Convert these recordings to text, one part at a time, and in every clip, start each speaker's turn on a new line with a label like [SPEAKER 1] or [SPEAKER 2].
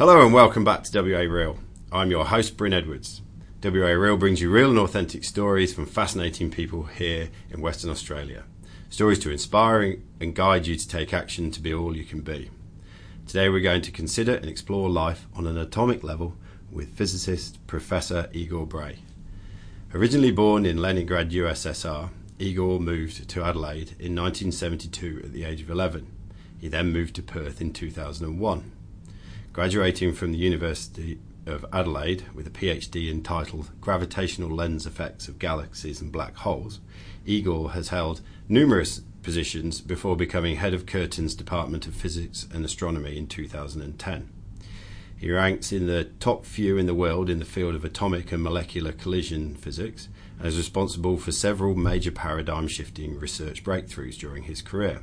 [SPEAKER 1] Hello and welcome back to WA Real. I'm your host, Bryn Edwards. WA Real brings you real and authentic stories from fascinating people here in Western Australia. Stories to inspire and guide you to take action to be all you can be. Today we're going to consider and explore life on an atomic level with physicist Professor Igor Bray. Originally born in Leningrad, USSR, Igor moved to Adelaide in 1972 at the age of 11. He then moved to Perth in 2001. Graduating from the University of Adelaide with a PhD entitled Gravitational Lens Effects of Galaxies and Black Holes, Igor has held numerous positions before becoming head of Curtin's Department of Physics and Astronomy in 2010. He ranks in the top few in the world in the field of atomic and molecular collision physics and is responsible for several major paradigm shifting research breakthroughs during his career.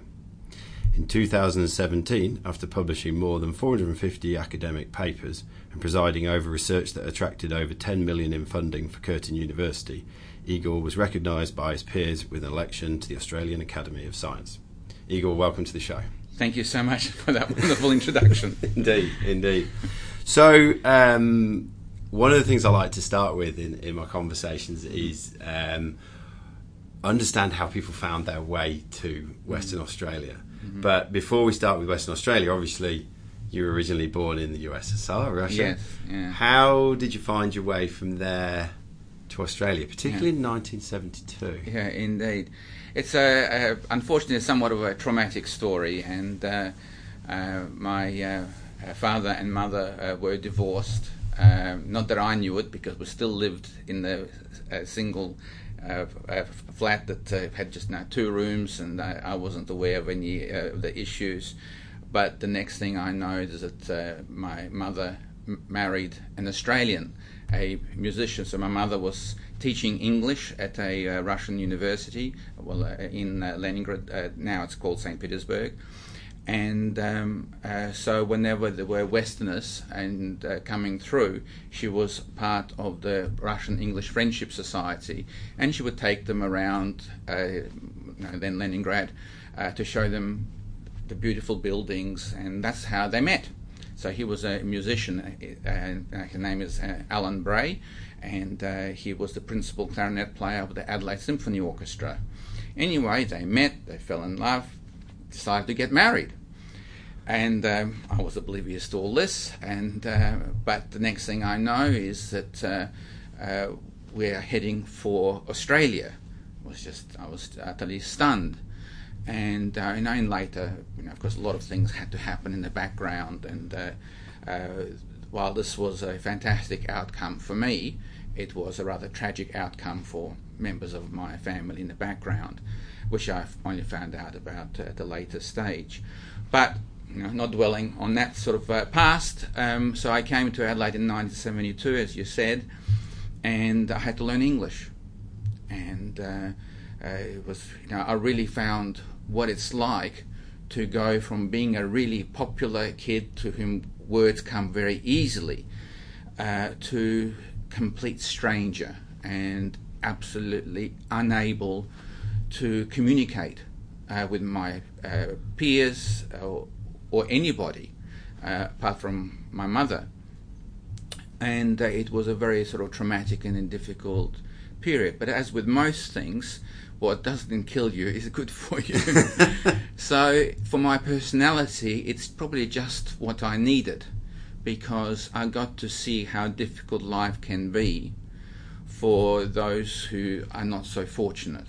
[SPEAKER 1] In 2017, after publishing more than 450 academic papers and presiding over research that attracted over 10 million in funding for Curtin University, Igor was recognised by his peers with an election to the Australian Academy of Science. Igor, welcome to the show.
[SPEAKER 2] Thank you so much for that wonderful introduction.
[SPEAKER 1] indeed, indeed. So, um, one of the things I like to start with in, in my conversations is um, understand how people found their way to Western. Australia. Mm-hmm. But before we start with Western Australia, obviously you were originally born in the USSR, Russia.
[SPEAKER 2] Yes. Yeah.
[SPEAKER 1] How did you find your way from there to Australia, particularly yeah. in 1972?
[SPEAKER 2] Yeah, indeed. It's a, a, unfortunately somewhat of a traumatic story, and uh, uh, my uh, father and mother uh, were divorced. Uh, not that I knew it, because we still lived in the uh, single a flat that uh, had just now two rooms, and I, I wasn't aware of any uh, of the issues. But the next thing I know is that uh, my mother m- married an Australian, a musician. So my mother was teaching English at a uh, Russian university, well, in Leningrad. now it's called St. Petersburg and um, uh, so whenever there were Westerners and uh, coming through, she was part of the Russian English Friendship Society, and she would take them around, uh, you know, then Leningrad, uh, to show them the beautiful buildings, and that's how they met. So he was a musician, uh, uh, his name is Alan Bray, and he was the principal clarinet player of the Adelaide Symphony Orchestra. Anyway, they met, they fell in love, decided to get married. And um, I was oblivious to all this. And uh, but the next thing I know is that uh, uh, we're heading for Australia. It was just I was utterly stunned. And uh, you know, and later, you know, of course, a lot of things had to happen in the background. And uh, uh, while this was a fantastic outcome for me, it was a rather tragic outcome for members of my family in the background which I only found out about at a later stage. But you know, not dwelling on that sort of uh, past, um, so I came to Adelaide in 1972, as you said, and I had to learn English. And uh, uh, it was, you know, I really found what it's like to go from being a really popular kid to whom words come very easily uh, to complete stranger and absolutely unable to communicate uh, with my uh, peers or, or anybody uh, apart from my mother. And uh, it was a very sort of traumatic and difficult period. But as with most things, what doesn't kill you is good for you. so, for my personality, it's probably just what I needed because I got to see how difficult life can be for those who are not so fortunate.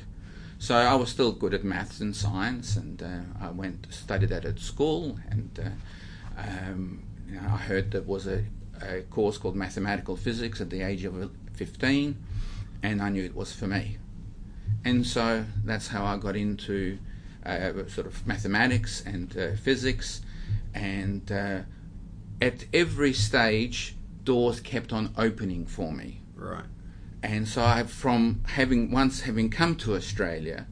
[SPEAKER 2] So I was still good at maths and science, and uh, I went studied that at school. And uh, um, you know, I heard there was a, a, course called mathematical physics at the age of 15, and I knew it was for me. And so that's how I got into uh, sort of mathematics and uh, physics. And uh, at every stage, doors kept on opening for me.
[SPEAKER 1] Right
[SPEAKER 2] and so I, from having once having come to Australia,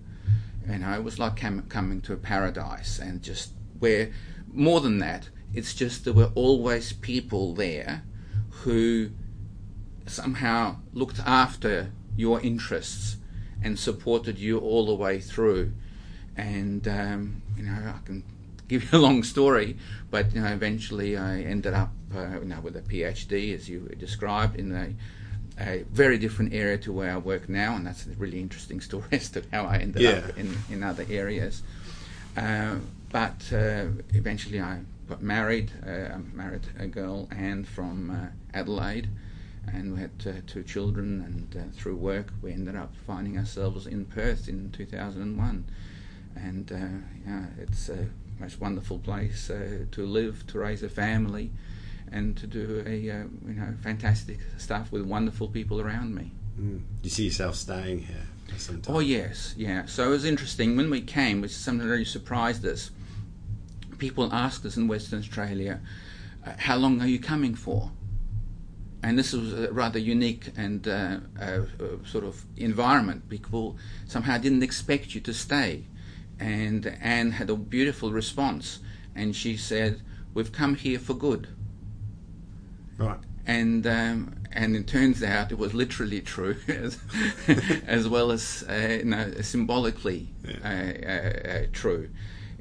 [SPEAKER 2] you know, it was like coming to a paradise, and just where more than that, it's just there were always people there who somehow looked after your interests and supported you all the way through. And um, you know, I can give you a long story, but you know, eventually I ended up uh, you know, with a PhD, as you described, in a, a, very different area to where I work now, and that's a really interesting story as to how I ended
[SPEAKER 1] Yeah.
[SPEAKER 2] up in, in other areas. Uh, but uh, eventually I got married. Uh, I married a girl, Anne, from uh, Adelaide, and we had uh, two children. And uh, through work, we ended up finding ourselves in Perth in 2001. And uh, yeah, it's a most wonderful place uh, to live, to raise a family, and to do a uh, you know fantastic stuff with wonderful people around me.
[SPEAKER 1] Mm. You see yourself staying here for some time?
[SPEAKER 2] Oh yes, yeah. So it was interesting when we came, which is something that really surprised us. People asked us in Western Australia, uh, "How long are you coming for?" And this was a rather unique and uh, uh, uh, sort of environment. People somehow didn't expect you to stay. And Anne had a beautiful response, and she said, "We've come here for good."
[SPEAKER 1] Right.
[SPEAKER 2] and um, and it turns out it was literally true, as, as well as uh, you know, symbolically uh, uh, uh, true.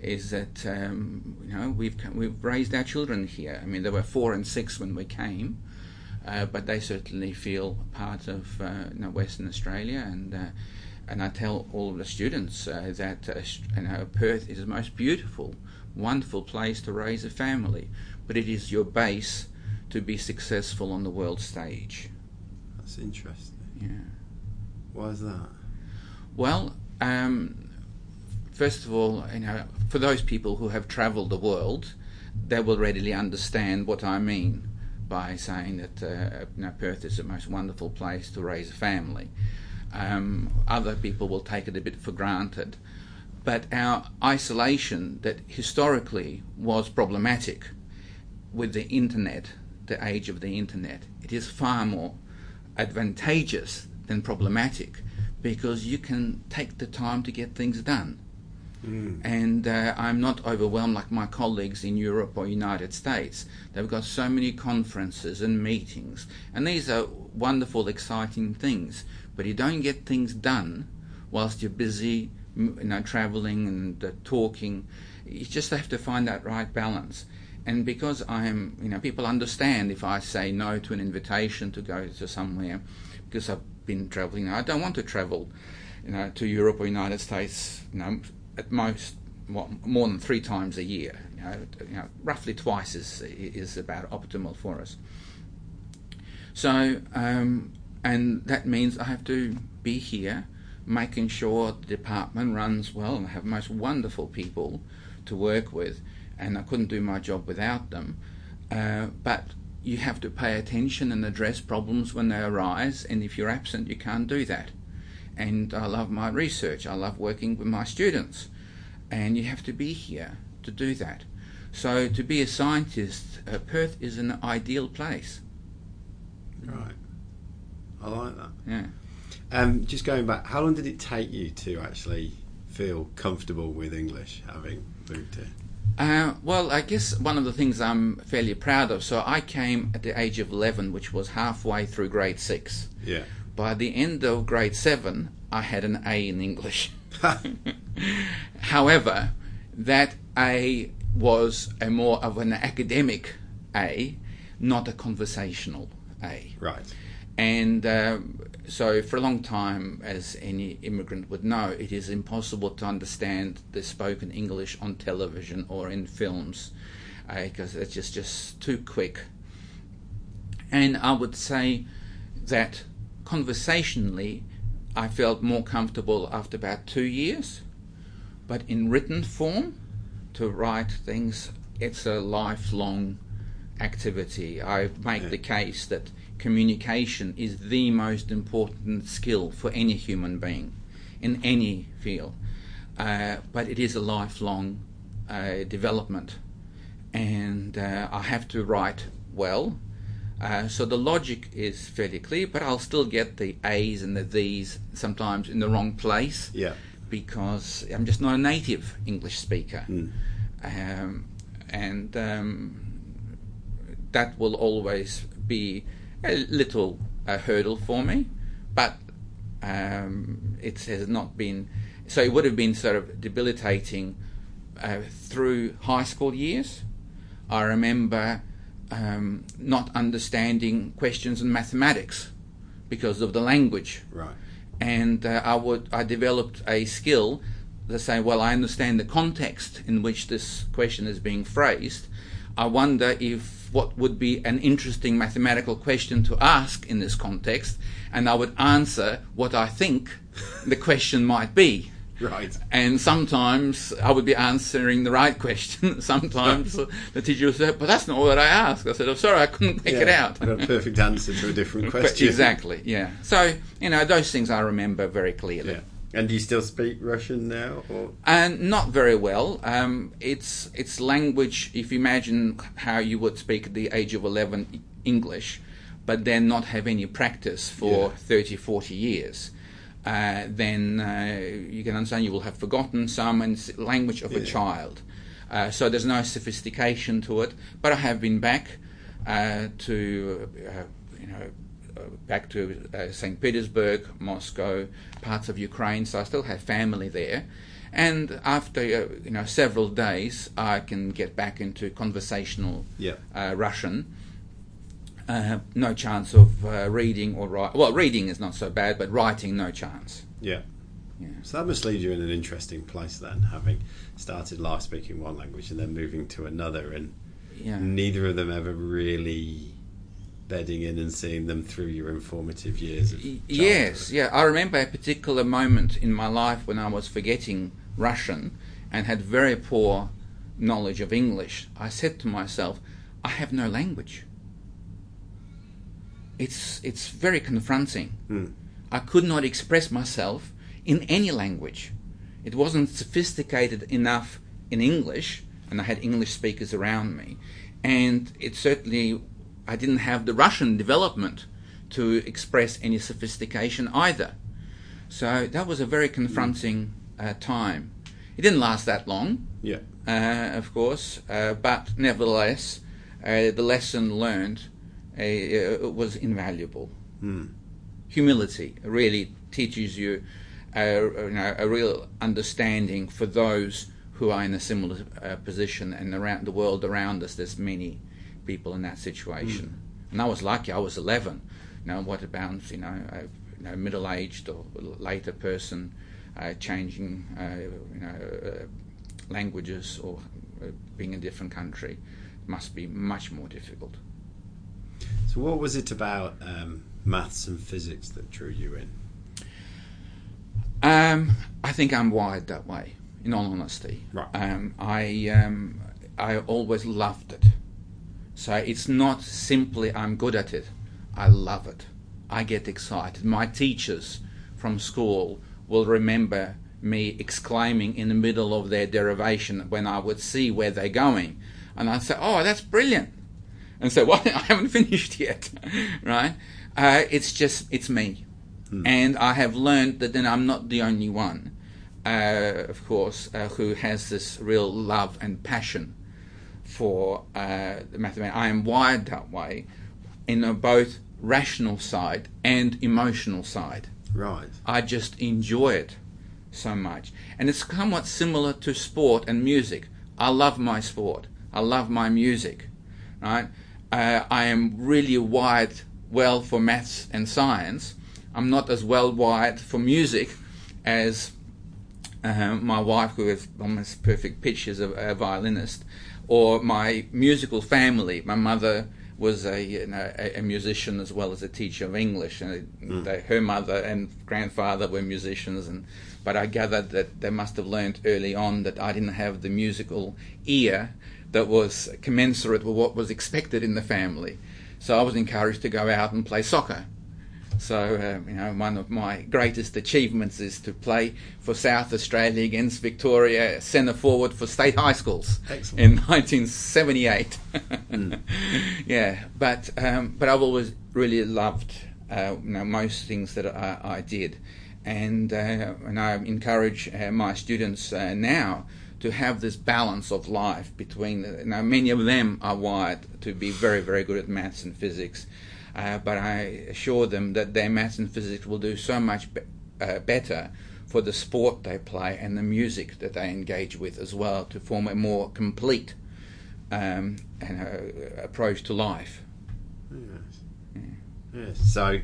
[SPEAKER 2] Is that um, you know we've come, we've raised our children here. I mean, they were four and six when we came, uh, but they certainly feel part of uh, you know, Western Australia and. Uh, and I tell all of the students uh, that uh, you know, Perth is the most beautiful, wonderful place to raise a family, but it is your base to be successful on the world stage.
[SPEAKER 1] That's interesting.
[SPEAKER 2] Yeah.
[SPEAKER 1] Why is that?
[SPEAKER 2] Well, um, first of all, you know, for those people who have travelled the world, they will readily understand what I mean by saying that uh, you know, Perth is the most wonderful place to raise a family. Um, other people will take it a bit for granted. But our isolation, that historically was problematic with the internet, the age of the internet, it is far more advantageous than problematic because you can take the time to get things done.
[SPEAKER 1] Mm.
[SPEAKER 2] And uh, I'm not overwhelmed like my colleagues in Europe or United States. They've got so many conferences and meetings, and these are wonderful, exciting things. But you don't get things done whilst you're busy, you know, traveling and uh, talking. You just have to find that right balance. And because I'm, you know, people understand if I say no to an invitation to go to somewhere, because I've been traveling. I don't want to travel, you know, to Europe or United States, you know, at most more than three times a year. You know, you know, roughly twice is is about optimal for us. So, um, and that means I have to be here, making sure the department runs well and I have most wonderful people to work with, and I couldn't do my job without them. Uh, but you have to pay attention and address problems when they arise, and if you're absent, you can't do that. And I love my research, I love working with my students, and you have to be here to do that. So, to be a scientist, uh, Perth is an ideal place.
[SPEAKER 1] Right. I like that.
[SPEAKER 2] Yeah.
[SPEAKER 1] Um, just going back, how long did it take you to actually feel comfortable with English, having moved here?
[SPEAKER 2] Uh, well, I guess one of the things I'm fairly proud of. So I came at the age of 11, which was halfway through grade six.
[SPEAKER 1] Yeah.
[SPEAKER 2] By the end of grade seven, I had an A in English. However, that A was a more of an academic A, not a conversational A.
[SPEAKER 1] right.
[SPEAKER 2] And um, so, for a long time, as any immigrant would know, it is impossible to understand the spoken English on television or in films because it's just, just too quick. And I would say that conversationally, I felt more comfortable after about two years. But in written form, to write things, it's a lifelong activity. I make the case that communication is the most important skill for any human being in any field. Uh, but it is a lifelong uh, development. And uh, I have to write well. Uh, so the logic is fairly clear, but I'll still get the A's and the Th's sometimes in the wrong place
[SPEAKER 1] Yeah.
[SPEAKER 2] because I'm just not a native English speaker.
[SPEAKER 1] Mm.
[SPEAKER 2] Um, and um, that will always be a little uh, hurdle for me, but um, it has not been. So it would have been sort of debilitating uh, through high school years. I remember um, not understanding questions in mathematics because of the language.
[SPEAKER 1] Right.
[SPEAKER 2] And uh, I would I developed a skill to say, well, I understand the context in which this question is being phrased. I wonder if what would be an interesting mathematical question to ask in this context, and I would answer what I think the question might be.
[SPEAKER 1] Right.
[SPEAKER 2] And sometimes I would be answering the right question. sometimes the teacher would say, "But that's not what I asked." I said, "I'm sorry, I couldn't make it out."
[SPEAKER 1] I got a perfect answer to a different question.
[SPEAKER 2] exactly. Yeah. So you know those things I remember very clearly.
[SPEAKER 1] Yeah. And do you still speak Russian now? Or?
[SPEAKER 2] And not very well. Um, it's it's language. If you imagine how you would speak at the age of eleven English, but then not have any practice for
[SPEAKER 1] Yeah.
[SPEAKER 2] 30, 40 years, uh, then uh, you can understand you will have forgotten some and it's language of a child. Uh, so there's no sophistication to it. But I have been back uh, to, uh, you know, uh, back to uh, St. Petersburg, Moscow, parts of Ukraine. So I still have family there. And after uh, you know several days, I can get back into conversational
[SPEAKER 1] Yeah.
[SPEAKER 2] uh, Russian. Uh, no chance of uh, reading or writing. Well, reading is not so bad, but writing, no chance.
[SPEAKER 1] Yeah.
[SPEAKER 2] Yeah.
[SPEAKER 1] So that must leave you in an interesting place then, having started life speaking one language and then moving to another, and
[SPEAKER 2] Yeah.
[SPEAKER 1] neither of them ever really bedding in and seeing them through your informative years. Of
[SPEAKER 2] Yes, yeah. I remember a particular moment in my life when I was forgetting Russian and had very poor knowledge of English. I said to myself, I have no language. It's it's very confronting.
[SPEAKER 1] Hmm.
[SPEAKER 2] I could not express myself in any language. It wasn't sophisticated enough in English, and I had English speakers around me. And it certainly, I didn't have the Russian development to express any sophistication either. So that was a very confronting uh, time. It didn't last that long,
[SPEAKER 1] Yeah.
[SPEAKER 2] uh, of course, uh, but nevertheless, uh, the lesson learned uh, uh, was invaluable
[SPEAKER 1] Hmm.
[SPEAKER 2] humility really teaches you a, you know, a real understanding for those who are in a similar uh, position and around the world around us there's many people in that situation and I was lucky I was 11 you know what about you know a you know, middle-aged or later person uh, changing uh, you know uh, languages or uh, being in a different country must be much more difficult
[SPEAKER 1] So what was it about um, maths and physics that drew you in?
[SPEAKER 2] Um, I think I'm wired that way. In all honesty,
[SPEAKER 1] Right.
[SPEAKER 2] Um, I um, I always loved it. So it's not simply I'm good at it. I love it. I get excited. My teachers from school will remember me exclaiming in the middle of their derivation when I would see where they're going, and I'd say, "Oh, that's brilliant," and say, "Well, I haven't finished yet," right? Uh, it's just it's me, and I have learned that then I'm not the only one, uh, of course, uh, who has this real love and passion for uh, the mathematics. I am wired that way in a both rational side and emotional side.
[SPEAKER 1] Right.
[SPEAKER 2] I just enjoy it so much. And it's somewhat similar to sport and music. I love my sport. I love my music. Right? Uh, I am really wired well for maths and science. I'm not as well wired for music as uh, my wife, who is almost perfect pitch as a, a violinist, or my musical family. My mother was a, you know, a, a musician as well as a teacher of English, and hmm. they, her mother and grandfather were musicians. And but I gathered that they must have learned early on that I didn't have the musical ear that was commensurate with what was expected in the family. So I was encouraged to go out and play soccer. So, uh, you know, one of my greatest achievements is to play for South Australia against Victoria, centre forward for state high schools
[SPEAKER 1] Excellent.
[SPEAKER 2] in 1978. yeah, but um, but I've always really loved uh, you know, most things that I, I did, and uh, and I encourage uh, my students uh, now to have this balance of life between. The, now, many of them are wired to be very very good at maths and physics. Uh, but I assure them that their maths and physics will do so much be- uh, better for the sport they play and the music that they engage with as well to form a more complete um, and, uh, approach to life.
[SPEAKER 1] Yes. yes. So,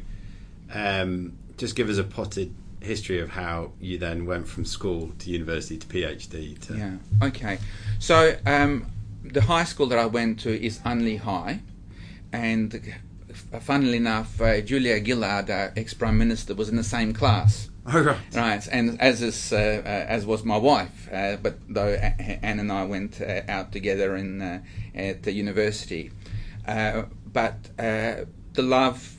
[SPEAKER 1] um, just give us a potted history of how you then went from school to university to PhD. To
[SPEAKER 2] yeah. Okay. So um, the high school that I went to is Unley High, and funnily enough, uh, Julia Gillard, our ex Prime Minister, was in the same class.
[SPEAKER 1] Oh right.
[SPEAKER 2] Right, and as is, uh, uh, as was my wife, uh, but though Anne and I went uh, out together in at the university, but the love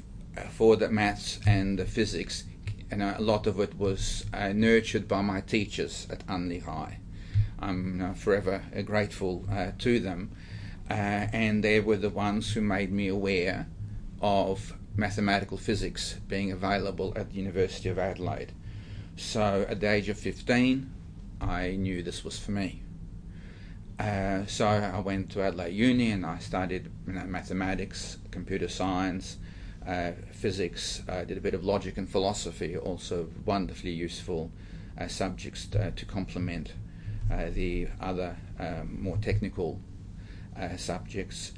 [SPEAKER 2] for the maths and the physics, and a lot of it was nurtured by my teachers at Unley High. I'm forever grateful to them, and they were the ones who made me aware of mathematical physics being available at the University of Adelaide. So at the age of 15, I knew this was for me. Uh, so I went to Adelaide Uni and I studied you know, mathematics, computer science, uh, physics. I did a bit of logic and philosophy, also wonderfully useful uh, subjects to, uh, to complement uh, the other um, more technical uh, subjects.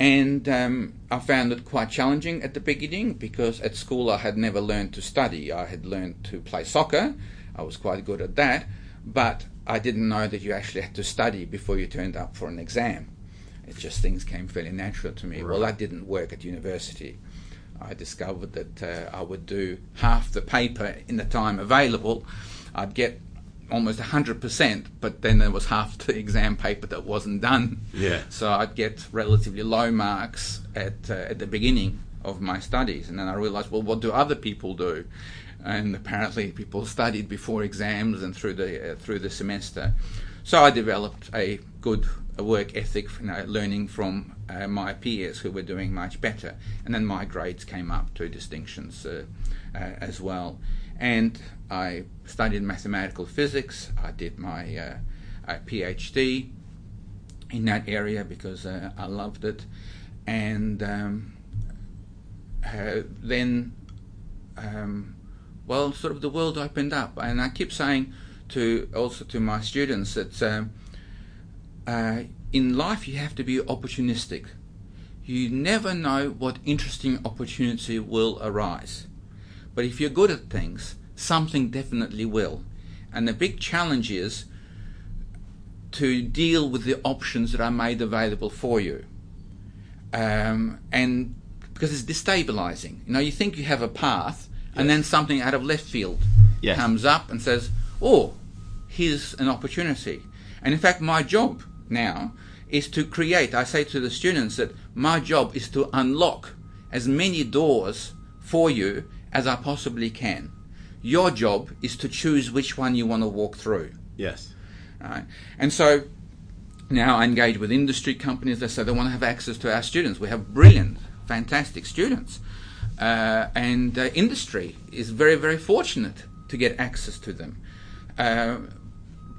[SPEAKER 2] And um, I found it quite challenging at the beginning because at school I had never learned to study. I had learned to play soccer, I was quite good at that, but I didn't know that you actually had to study before you turned up for an exam. It just things came fairly natural to me. Right. Well, that didn't work at university. I discovered that uh, I would do half the paper in the time available. I'd get almost 100%, but then there was half the exam paper that wasn't done.
[SPEAKER 1] Yeah.
[SPEAKER 2] So I'd get relatively low marks at, uh, at the beginning of my studies. And then I realized, well, what do other people do? And apparently people studied before exams and through the, uh, through the semester. So I developed a good work ethic, you know, learning from uh, my peers who were doing much better. And then my grades came up to distinctions uh, uh, as well and I studied mathematical physics. I did my uh, PhD in that area because uh, I loved it, and um, uh, then, um, well, sort of the world opened up, and I keep saying to also to my students that um, uh, in life you have to be opportunistic. You never know what interesting opportunity will arise. But if you're good at things, something definitely will. And the big challenge is to deal with the options that are made available for you. Um, and because it's destabilizing. You know, you think you have a path, yes. and then something out of left field yes. comes up and says, "Oh, here's an opportunity." And in fact, my job now is to create. I say to the students that my job is to unlock as many doors for you as I possibly can. Your job is to choose which one you want to walk through.
[SPEAKER 1] Yes.
[SPEAKER 2] Right. And so now I engage with industry companies. They say they want to have access to our students. We have brilliant, fantastic students. Uh, and uh, industry is very, very fortunate to get access to them. Uh,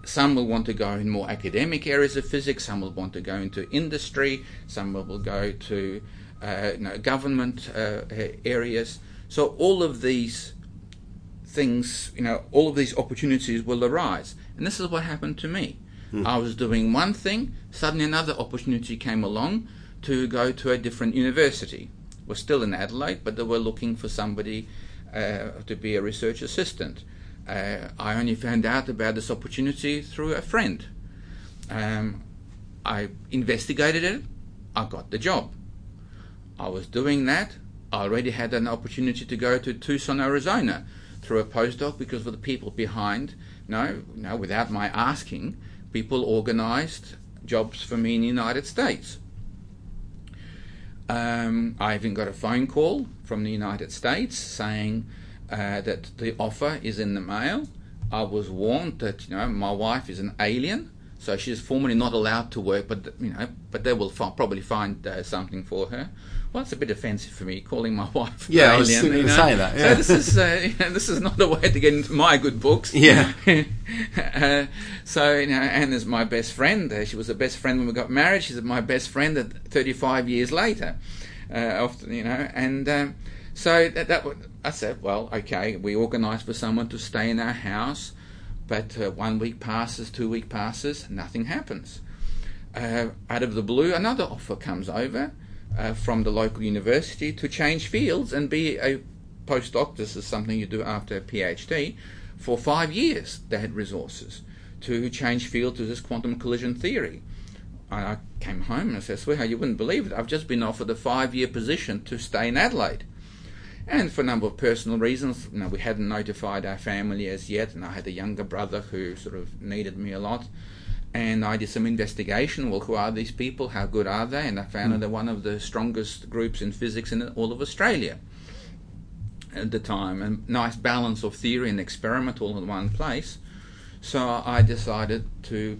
[SPEAKER 2] some will want to go in more academic areas of physics, some will want to go into industry, some will go to uh, you know, government uh, areas. So all of these things, you know, all of these opportunities will arise. And this is what happened to me. Hmm. I was doing one thing, suddenly another opportunity came along to go to a different university. We're still in Adelaide, but they were looking for somebody uh, to be a research assistant. Uh, I only found out about this opportunity through a friend. Um, I investigated it. I got the job. I was doing that. I already had an opportunity to go to Tucson, Arizona, through a postdoc because of the people behind. No, no, without my asking, people organised jobs for me in the United States. Um, I even got a phone call from the United States saying uh, that the offer is in the mail. I was warned that you know my wife is an alien, so she's formally not allowed to work, but you know, but they will probably find uh, something for her well, it's a bit offensive for me calling my wife.
[SPEAKER 1] Yeah,
[SPEAKER 2] alien,
[SPEAKER 1] I was going to say that. Yeah.
[SPEAKER 2] So this is uh, you know, this is not a way to get into my good books.
[SPEAKER 1] Yeah.
[SPEAKER 2] uh, so you know, Anne is my best friend. Uh, she was the best friend when we got married. She's my best friend at 35 years later. Uh, after you know, and um, So that, that I said, well, okay, we organised for someone to stay in our house, but uh, one week passes, two week passes, nothing happens. Uh, out of the blue, another offer comes over uh, from the local university to change fields and be a postdoc. This is something you do after a PhD. For five years, they had resources to change field to this quantum collision theory. I came home and I said, sweetheart, you wouldn't believe it. I've just been offered a five year position to stay in Adelaide. And for a number of personal reasons, you know, we hadn't notified our family as yet, and I had a younger brother who sort of needed me a lot. And I did some investigation. Well, who are these people? How good are they? And I found mm. that they're one of the strongest groups in physics in all of Australia at the time. A nice balance of theory and experiment all in one place. So I decided to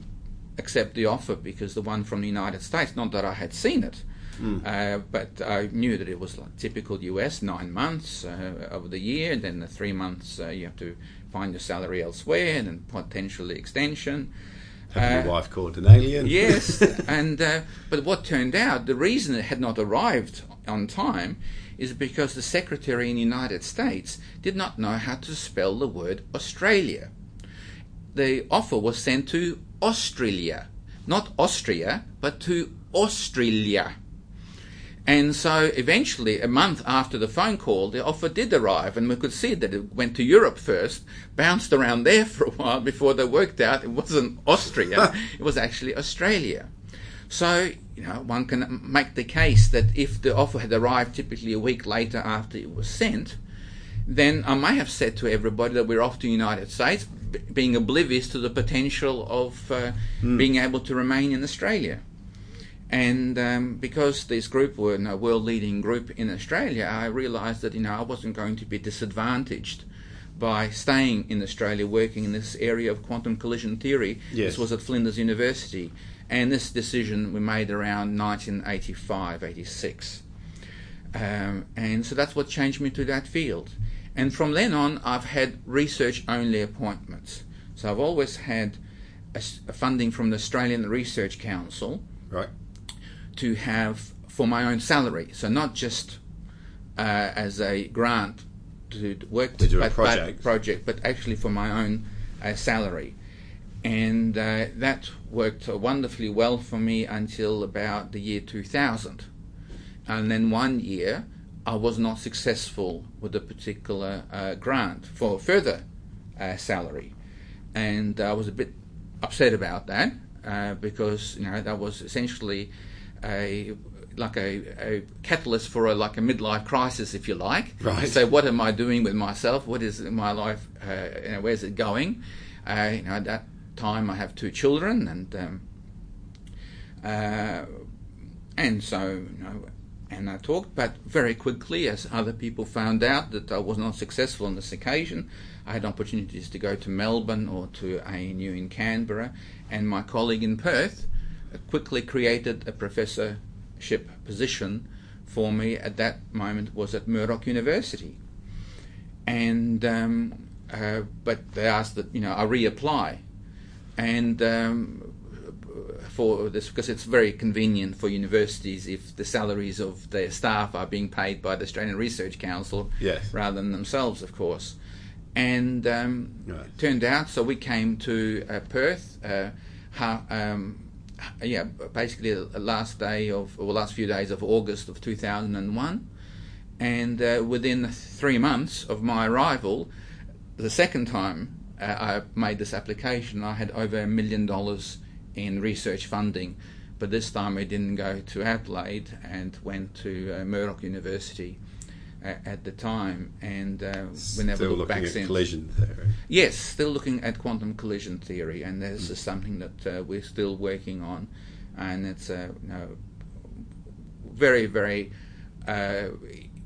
[SPEAKER 2] accept the offer because the one from the United States, not that I had seen it, mm. uh, but I knew that it was like typical US, nine months uh, of the year, then the three months uh, you have to find your salary elsewhere, and then potentially extension.
[SPEAKER 1] Have your uh, wife called an alien?
[SPEAKER 2] yes, and uh, but what turned out, the reason it had not arrived on time is because the secretary in the United States did not know how to spell the word Australia. The offer was sent to Australia, not Austria, but to Australia. And so eventually, a month after the phone call, the offer did arrive, and we could see that it went to Europe first, bounced around there for a while before they worked out it wasn't Austria, it was actually Australia. So, you know, one can make the case that if the offer had arrived typically a week later after it was sent, then I may have said to everybody that we're off to the United States, being oblivious to the potential of uh, mm. being able to remain in Australia. And um, because this group were a world leading group in Australia, I realised that you know I wasn't going to be disadvantaged by staying in Australia working in this area of quantum collision theory. Yes. This was at Flinders University, and this decision we made around 1985, 86. Um, and so that's what changed me to that field. And from then on, I've had research only appointments. So I've always had a, a funding from the Australian Research Council
[SPEAKER 1] right.
[SPEAKER 2] To have for my own salary. So not just uh, as a grant to work
[SPEAKER 1] to
[SPEAKER 2] with,
[SPEAKER 1] but, project.
[SPEAKER 2] But, project, but actually for my own uh, salary. And uh, that worked wonderfully well for me until about the year 2000. And then one year, I was not successful with a particular uh, grant for further uh, salary, and I was a bit upset about that uh, because you know that was essentially a like a, a catalyst for a like a midlife crisis, if you like.
[SPEAKER 1] Right.
[SPEAKER 2] So what am I doing with myself? What is my life? Uh, you know, where's it going? Uh, you know, at that time I have two children, and um, uh, and so you know and I talked, but very quickly, as other people found out that I was not successful on this occasion, I had opportunities to go to Melbourne or to ANU in Canberra, and my colleague in Perth quickly created a professorship position for me at that moment was at Murdoch University. And um, uh, but they asked that you know I reapply, and um, for this because it's very convenient for universities if the salaries of their staff are being paid by the Australian Research Council
[SPEAKER 1] yes.
[SPEAKER 2] rather than themselves, of course. And um, right. turned out, so we came to uh, Perth. Uh, ha, um, yeah, basically the last day of, or last few days of August of 2001. And uh, within three months of my arrival, the second time uh, I made this application, I had over a million dollars in research funding. But this time I didn't go to Adelaide and went to uh, Murdoch University at the time, and uh, we never
[SPEAKER 1] still
[SPEAKER 2] looked back
[SPEAKER 1] at
[SPEAKER 2] since.
[SPEAKER 1] collision theory.
[SPEAKER 2] Yes, still looking at quantum collision theory, and this mm. is something that uh, we're still working on, and it's uh, you know, very, very. Uh,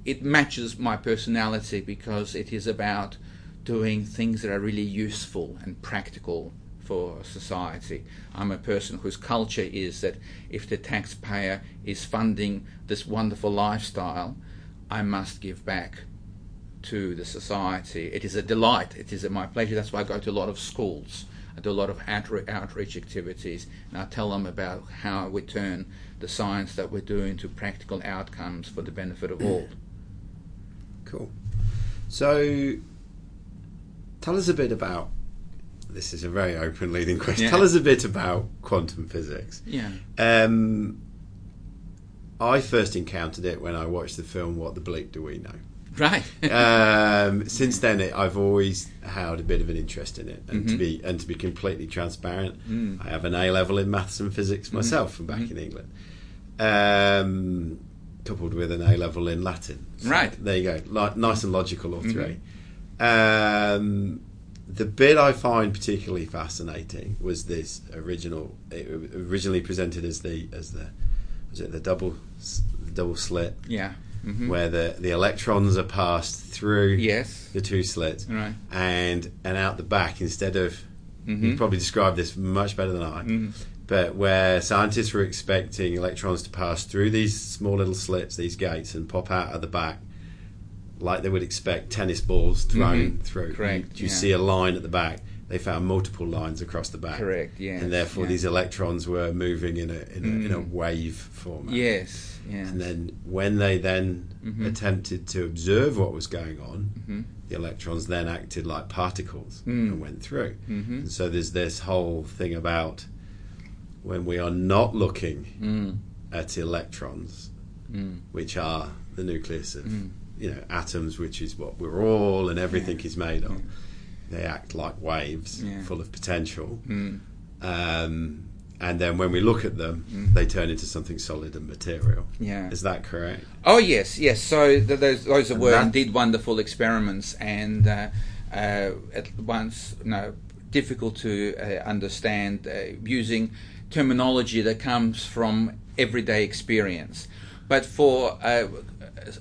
[SPEAKER 2] it matches my personality because it is about doing things that are really useful and practical for society. I'm a person whose culture is that if the taxpayer is funding this wonderful lifestyle, I must give back to the society. It is a delight. It is my pleasure. That's why I go to a lot of schools. I do a lot of outreach activities, and I tell them about how we turn the science that we're doing to practical outcomes for the benefit of all.
[SPEAKER 1] Cool. So, tell us a bit about. This is a very open leading question.
[SPEAKER 2] Yeah.
[SPEAKER 1] Tell us a bit about quantum physics.
[SPEAKER 2] Yeah.
[SPEAKER 1] Um, I first encountered it when I watched the film What the Bleep Do We Know?
[SPEAKER 2] Right.
[SPEAKER 1] um, since then, it, I've always had a bit of an interest in it, and to
[SPEAKER 2] Mhm.
[SPEAKER 1] be and to be completely transparent,
[SPEAKER 2] Mm.
[SPEAKER 1] I have an A level in maths and physics myself from back
[SPEAKER 2] Mhm.
[SPEAKER 1] in England, um, coupled with an A level in Latin. So
[SPEAKER 2] Right.
[SPEAKER 1] there you go, Li- nice and logical all 3 Um, the bit I find particularly fascinating was this original. It originally presented as the as the it the double the double slit
[SPEAKER 2] yeah. Mhm.
[SPEAKER 1] where the, the electrons are passed through
[SPEAKER 2] Yes.
[SPEAKER 1] the two slits
[SPEAKER 2] Right.
[SPEAKER 1] and and out the back instead of you
[SPEAKER 2] Mhm.
[SPEAKER 1] probably describe this much better than I
[SPEAKER 2] Mhm.
[SPEAKER 1] but where scientists were expecting electrons to pass through these small little slits these gates and pop out at the back like they would expect tennis balls thrown
[SPEAKER 2] Mhm.
[SPEAKER 1] through
[SPEAKER 2] Correct,
[SPEAKER 1] you, you
[SPEAKER 2] yeah.
[SPEAKER 1] see a line at the back they found multiple lines across the back
[SPEAKER 2] Correct. Yes.
[SPEAKER 1] and therefore
[SPEAKER 2] yeah.
[SPEAKER 1] these electrons were moving in a in a, in a
[SPEAKER 2] Mm.
[SPEAKER 1] wave format
[SPEAKER 2] Yes. Yes.
[SPEAKER 1] and then when they then
[SPEAKER 2] Mhm.
[SPEAKER 1] attempted to observe what was going on,
[SPEAKER 2] Mhm.
[SPEAKER 1] the electrons then acted like particles
[SPEAKER 2] Mm.
[SPEAKER 1] and went through.
[SPEAKER 2] Mhm.
[SPEAKER 1] And so there's this whole thing about when we are not looking
[SPEAKER 2] Mm.
[SPEAKER 1] at electrons,
[SPEAKER 2] Mm.
[SPEAKER 1] which are the nucleus of
[SPEAKER 2] Mm.
[SPEAKER 1] you know atoms, which is what we're all and everything
[SPEAKER 2] Yeah.
[SPEAKER 1] is made of.
[SPEAKER 2] Yeah.
[SPEAKER 1] They act like waves,
[SPEAKER 2] Yeah.
[SPEAKER 1] full of potential.
[SPEAKER 2] Mm.
[SPEAKER 1] Um, and then when we look at them,
[SPEAKER 2] Mm.
[SPEAKER 1] they turn into something solid and material.
[SPEAKER 2] Yeah.
[SPEAKER 1] Is that correct?
[SPEAKER 2] Oh yes, yes. So th- those those
[SPEAKER 1] And
[SPEAKER 2] were
[SPEAKER 1] that-
[SPEAKER 2] indeed wonderful experiments, and uh, uh, at once you know difficult to uh, understand uh, using terminology that comes from everyday experience. But for uh,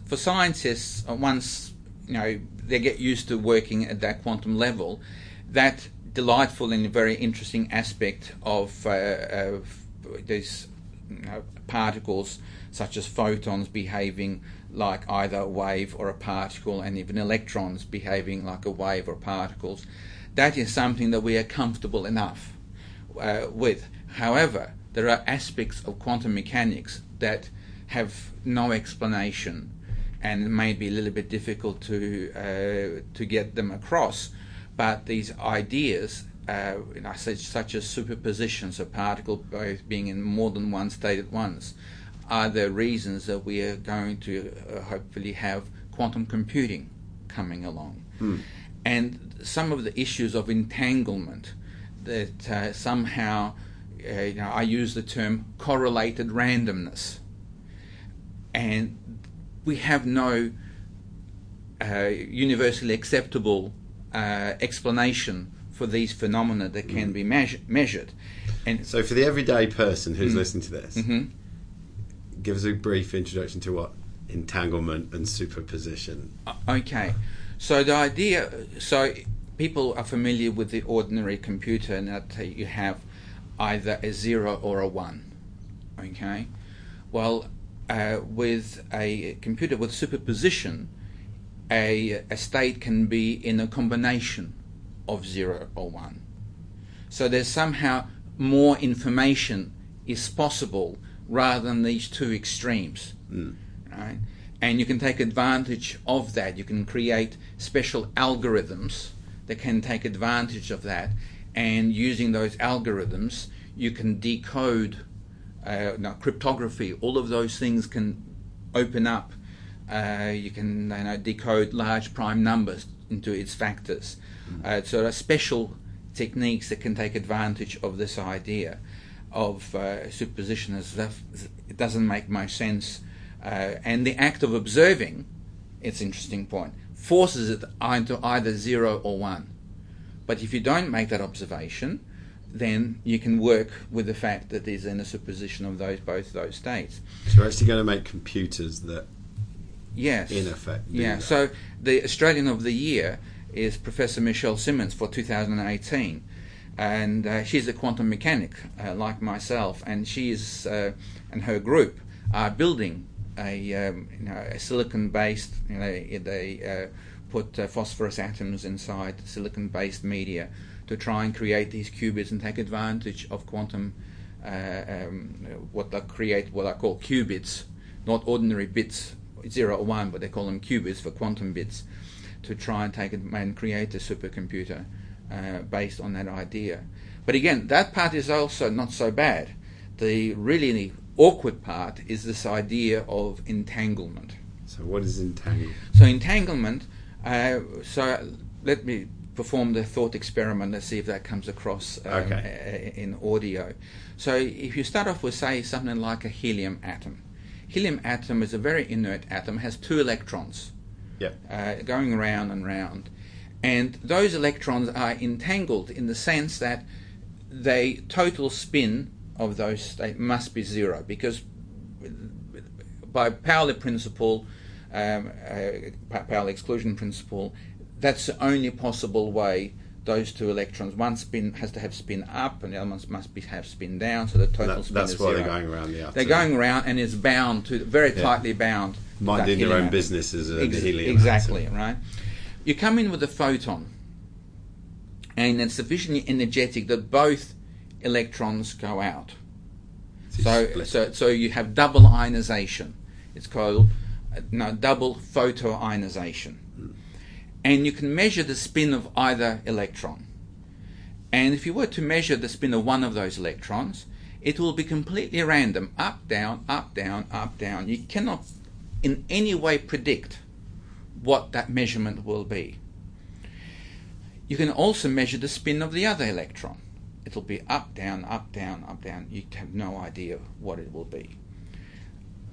[SPEAKER 2] for scientists, uh, once you know they get used to working at that quantum level, that delightful and very interesting aspect of, uh, of these you know, particles, such as photons behaving like either a wave or a particle, and even electrons behaving like a wave or particles, that is something that we are comfortable enough uh, with. However, there are aspects of quantum mechanics that have no explanation and may be a little bit difficult to uh, to get them across. But these ideas, uh, such, such as superpositions of particles both being in more than one state at once, are the reasons that we are going to uh, hopefully have quantum computing coming along. And some of the issues of entanglement that uh, somehow, uh, you know, I use the term correlated randomness and we have no uh, universally acceptable uh, explanation for these phenomena that can be measure- measured. And
[SPEAKER 1] So, for the everyday person who's
[SPEAKER 2] Mm.
[SPEAKER 1] listening to this,
[SPEAKER 2] Mhm.
[SPEAKER 1] give us a brief introduction to what entanglement and superposition.
[SPEAKER 2] O- Okay, so the idea, so people are familiar with the ordinary computer, and that uh, you have either a zero or a one. Okay, well, uh, with a computer with superposition, a, a state can be in a combination of zero or one. So there's somehow more information is possible rather than these two extremes
[SPEAKER 1] Mm.
[SPEAKER 2] right? And you can take advantage of that. You can create special algorithms that can take advantage of that, and using those algorithms, you can decode uh, now, cryptography. All of those things can open up. Uh, you can you know, decode large prime numbers into its factors. Uh, so there are special techniques that can take advantage of this idea of uh, superposition. As if it doesn't make much sense, uh, and the act of observing, it's an interesting point, forces it into either zero or one. But if you don't make that observation, then you can work with the fact that there's in a superposition of those both those states.
[SPEAKER 1] So, we're actually going to make computers that,
[SPEAKER 2] Yes.
[SPEAKER 1] in effect,
[SPEAKER 2] Yeah.
[SPEAKER 1] that.
[SPEAKER 2] So the Australian of the Year is Professor Michelle Simmons for 2018, and uh, she's a quantum mechanic uh, like myself, and she is uh, and her group are building a um, you know a silicon-based you know they uh, put uh, phosphorus atoms inside silicon-based media to try and create these qubits and take advantage of quantum uh, um, what they create what I call qubits, not ordinary bits zero or one, but they call them qubits for quantum bits, to try and take it and create a supercomputer uh, based on that idea. But again, that part is also not so bad. The really awkward part is this idea of entanglement.
[SPEAKER 1] So, what is entanglement?
[SPEAKER 2] So, entanglement. Uh, so, let me perform the thought experiment. Let's see if that comes across um,
[SPEAKER 1] Okay.
[SPEAKER 2] in audio. So, if you start off with, say, something like a helium atom. Helium atom is a very inert atom, has two electrons
[SPEAKER 1] Yep.
[SPEAKER 2] uh, going round and round. And those electrons are entangled in the sense that the total spin of those state must be zero because by Pauli principle, um, uh, Pauli exclusion principle, that's the only possible way those two electrons, one spin has to have spin up and the other one must be, have spin down, so the total
[SPEAKER 1] That-
[SPEAKER 2] spin
[SPEAKER 1] that's
[SPEAKER 2] is
[SPEAKER 1] why
[SPEAKER 2] zero.
[SPEAKER 1] they're going around the atom.
[SPEAKER 2] They're going around and it's bound to very
[SPEAKER 1] Yeah.
[SPEAKER 2] tightly bound.
[SPEAKER 1] minding their own
[SPEAKER 2] atom.
[SPEAKER 1] business as a
[SPEAKER 2] Ex-
[SPEAKER 1] helium.
[SPEAKER 2] Exactly,
[SPEAKER 1] atom.
[SPEAKER 2] right? You come in with a photon, and it's sufficiently energetic that both electrons go out. So,
[SPEAKER 1] Split.
[SPEAKER 2] so, so you have double ionization. It's called uh, no double photoionization, and you can measure the spin of either electron. And if you were to measure the spin of one of those electrons, it will be completely random, up, down, up, down, up, down. You cannot in any way predict what that measurement will be. You can also measure the spin of the other electron. It'll be up, down, up, down, up, down. You have no idea what it will be.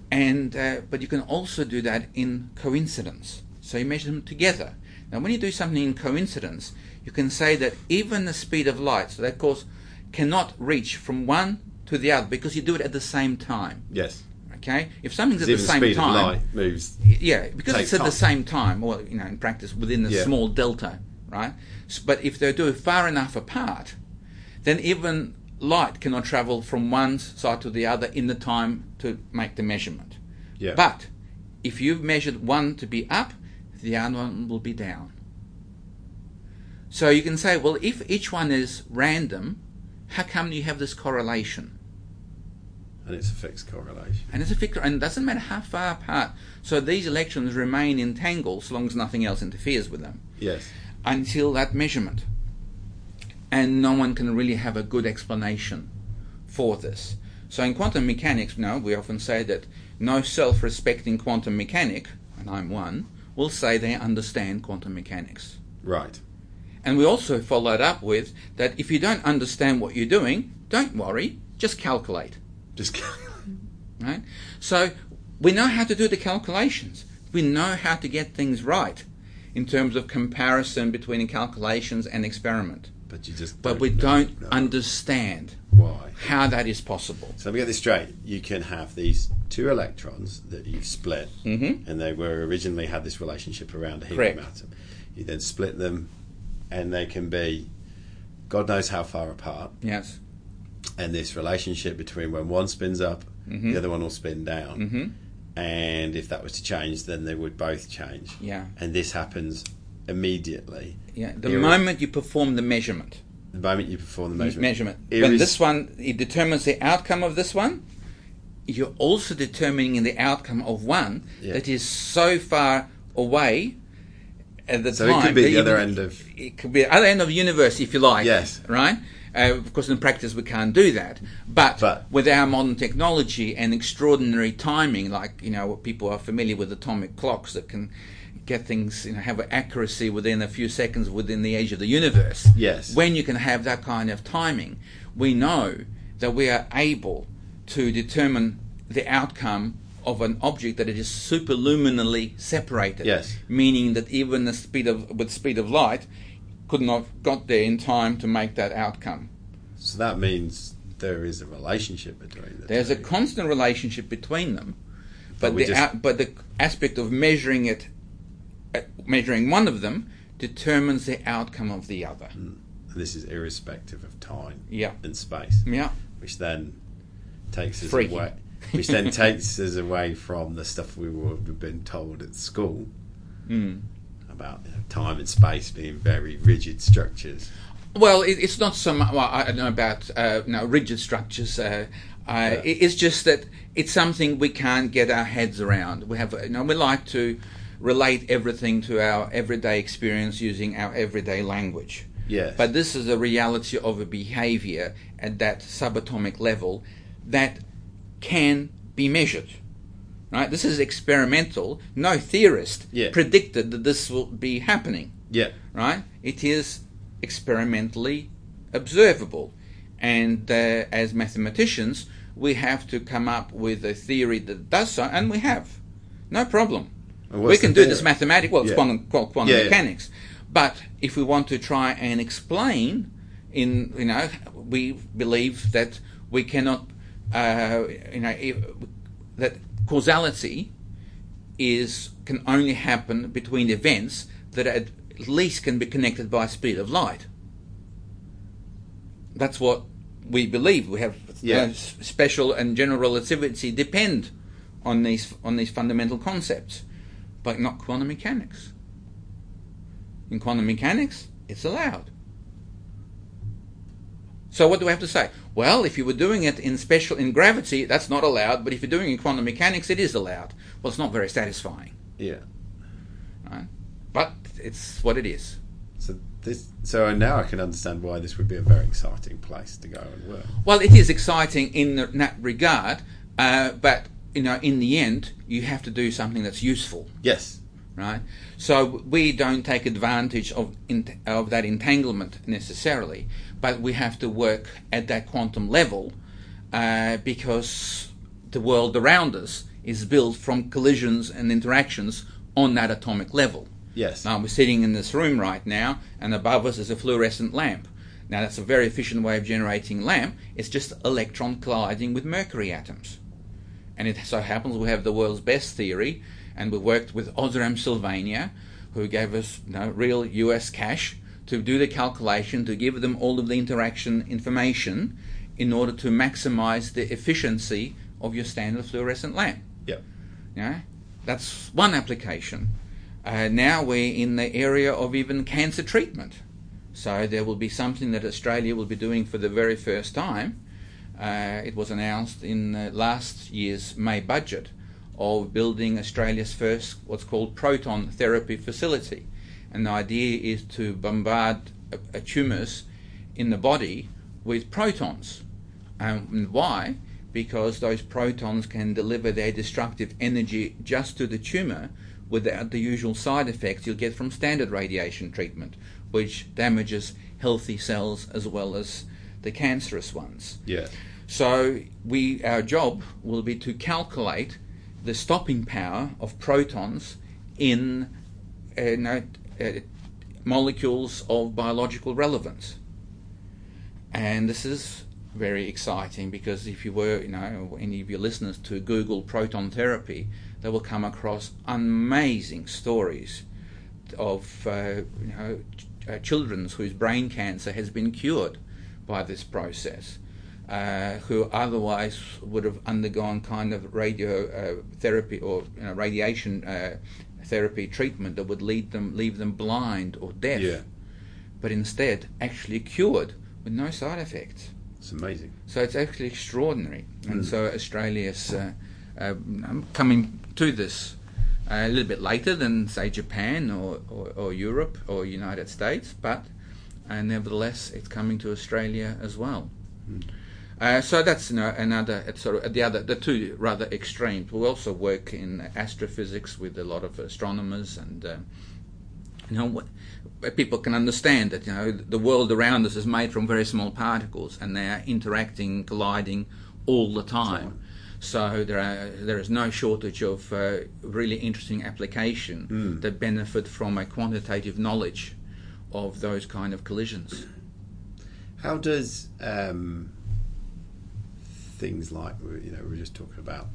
[SPEAKER 2] And uh, but you can also do that in coincidence. So you measure them together. Now, when you do something in coincidence, you can say that even the speed of light, so that course cannot reach from one to the other because you do it at the same time.
[SPEAKER 1] Yes.
[SPEAKER 2] Okay, if something's at the
[SPEAKER 1] the
[SPEAKER 2] same
[SPEAKER 1] speed
[SPEAKER 2] time,
[SPEAKER 1] of light moves.
[SPEAKER 2] yeah, because it's at the same time, or you know, in practice within the
[SPEAKER 1] Yeah.
[SPEAKER 2] small delta, right? S- But if they do it far enough apart, then even light cannot travel from one side to the other in the time to make the measurement.
[SPEAKER 1] Yeah.
[SPEAKER 2] But if you've measured one to be up, the other one will be down. So you can say, well, if each one is random, how come you have this correlation?
[SPEAKER 1] and it's a fixed correlation.
[SPEAKER 2] And it's a fixed, and it doesn't matter how far apart. So these electrons remain entangled so long as nothing else interferes with them
[SPEAKER 1] Yes.
[SPEAKER 2] until that measurement. And no one can really have a good explanation for this. So in quantum mechanics, now we often say that no self-respecting quantum mechanic, and I'm one, will say they understand quantum mechanics.
[SPEAKER 1] Right.
[SPEAKER 2] And we also followed up with that if you don't understand what you're doing, don't worry, just calculate.
[SPEAKER 1] Just calculate.
[SPEAKER 2] right? So we know how to do the calculations. We know how to get things right in terms of comparison between calculations and experiment.
[SPEAKER 1] But you just.
[SPEAKER 2] But we don't
[SPEAKER 1] know
[SPEAKER 2] understand
[SPEAKER 1] why.
[SPEAKER 2] how that is possible.
[SPEAKER 1] So let me get this straight. You can have these two electrons that you've split,
[SPEAKER 2] Mhm.
[SPEAKER 1] and they were originally had this relationship around a helium atom. You then split them, and they can be, God knows how far apart.
[SPEAKER 2] Yes.
[SPEAKER 1] And this relationship between when one spins up,
[SPEAKER 2] Mhm.
[SPEAKER 1] the other one will spin down.
[SPEAKER 2] hmm
[SPEAKER 1] And if that was to change, then they would both change.
[SPEAKER 2] Yeah.
[SPEAKER 1] And this happens immediately.
[SPEAKER 2] Yeah. The moment you perform the measurement.
[SPEAKER 1] The moment you perform the measurement.
[SPEAKER 2] Measurement.
[SPEAKER 1] Iris-
[SPEAKER 2] When this one it determines the outcome of this one, you're also determining the outcome of one
[SPEAKER 1] Yeah.
[SPEAKER 2] that is so far away at the
[SPEAKER 1] So it could be the other end of-
[SPEAKER 2] It could be the other end of the universe, if you like.
[SPEAKER 1] Yes.
[SPEAKER 2] Right. Uh, of course, in practice, we can't do that. But,
[SPEAKER 1] But-
[SPEAKER 2] with our modern technology and extraordinary timing, like you know, people are familiar with atomic clocks that can get things, you know, have accuracy within a few seconds within the age of the universe
[SPEAKER 1] Yes.
[SPEAKER 2] when you can have that kind of timing, we know that we are able to determine the outcome of an object that is superluminally separated.
[SPEAKER 1] Yes.
[SPEAKER 2] Meaning that even the speed of with speed of light could not have got there in time to make that outcome.
[SPEAKER 1] So that means there is a relationship between the
[SPEAKER 2] There's a constant relationship between them,
[SPEAKER 1] But
[SPEAKER 2] but, the
[SPEAKER 1] just-
[SPEAKER 2] out, but the aspect of measuring it, measuring one of them, determines the outcome of the other.
[SPEAKER 1] And this is irrespective of time
[SPEAKER 2] Yeah,
[SPEAKER 1] and space,
[SPEAKER 2] yeah.
[SPEAKER 1] which then takes us away. Which then takes us away from the stuff we would have been told at school
[SPEAKER 2] Mm.
[SPEAKER 1] about you know, time and space being very rigid structures.
[SPEAKER 2] Well, it, it's not so much. Well, I don't know about uh, no rigid structures. Uh, Uh,
[SPEAKER 1] Yeah.
[SPEAKER 2] it- It's just that it's something we can't get our heads around. We have, you know, we like to relate everything to our everyday experience using our everyday language.
[SPEAKER 1] Yes.
[SPEAKER 2] But this is a reality of a behavior at that subatomic level that can be measured. Right? This is experimental. No theorist
[SPEAKER 1] Yeah.
[SPEAKER 2] predicted that this will be happening.
[SPEAKER 1] yeah.
[SPEAKER 2] Right? It is experimentally observable. And uh, as mathematicians, we have to come up with a theory that does so, and we have. No problem. We can do this mathematically. Well, it's
[SPEAKER 1] Yeah.
[SPEAKER 2] quantum, quantum
[SPEAKER 1] Yeah, yeah.
[SPEAKER 2] mechanics. But if we want to try and explain, in you know, we believe that we cannot, uh, you know, if, that causality is can only happen between events that at least can be connected by speed of light. That's what we believe. We have
[SPEAKER 1] Yeah.
[SPEAKER 2] uh, s- special and general relativity depend on these on these fundamental concepts, but not quantum mechanics. In quantum mechanics, it's allowed. So what do we have to say? Well, if you were doing it in special in gravity, that's not allowed. But if you're doing it in quantum mechanics, it is allowed. Well, it's not very satisfying,
[SPEAKER 1] Yeah.
[SPEAKER 2] right? But it's what it is.
[SPEAKER 1] So this. So now I can understand why this would be a very exciting place to go and work.
[SPEAKER 2] Well, it is exciting in th- that regard, uh, but you know, in the end, you have to do something that's useful,
[SPEAKER 1] Yes.
[SPEAKER 2] right? So we don't take advantage of of that entanglement necessarily, but we have to work at that quantum level uh, because the world around us is built from collisions and interactions on that atomic level.
[SPEAKER 1] Yes.
[SPEAKER 2] Now we're sitting in this room right now, and above us is a fluorescent lamp. Now that's a very efficient way of generating lamp. It's just electron colliding with mercury atoms, and it so happens we have the world's best theory, and we worked with Osram Sylvania, who gave us you know, real U.S. cash to do the calculation to give them all of the interaction information in order to maximize the efficiency of your standard fluorescent lamp.
[SPEAKER 1] Yep.
[SPEAKER 2] Yeah, that's one application. Uh, now we're in the area of even cancer treatment. So there will be something that Australia will be doing for the very first time. Uh, it was announced in uh, last year's May budget of building Australia's first what's called proton therapy facility. And the idea is to bombard a, uh, tumours in the body with protons. Um, and why? Because those protons can deliver their destructive energy just to the tumour without the usual side effects you'll get from standard radiation treatment, which damages healthy cells as well as the cancerous ones.
[SPEAKER 1] Yeah.
[SPEAKER 2] So we, our job will be to calculate the stopping power of protons in uh, uh, molecules of biological relevance. And this is very exciting because if you were, you know, any of your listeners to Google proton therapy, they will come across amazing stories of, uh, you know, ch- uh, children whose brain cancer has been cured by this process, uh, who otherwise would have undergone kind of radio uh, therapy or you know, radiation uh, therapy treatment that would lead them, leave them blind or deaf,
[SPEAKER 1] Yeah.
[SPEAKER 2] but instead actually cured with no side effects.
[SPEAKER 1] It's amazing.
[SPEAKER 2] So it's actually extraordinary, and
[SPEAKER 1] Mm.
[SPEAKER 2] so Australia's uh, uh, coming to this uh, a little bit later than say Japan or, or, or Europe or United States, but uh, nevertheless it's coming to Australia as well.
[SPEAKER 1] Mm.
[SPEAKER 2] Uh, so that's you know, another sort of the other the two rather extremes. We also work in astrophysics with a lot of astronomers and. Uh, you know, what, people can understand that you know the world around us is made from very small particles, and they are interacting, colliding all the time. So there are there is no shortage of uh, really interesting application
[SPEAKER 1] Mm.
[SPEAKER 2] that benefit from a quantitative knowledge of those kind of collisions.
[SPEAKER 1] How does um, things like you know we are just talking about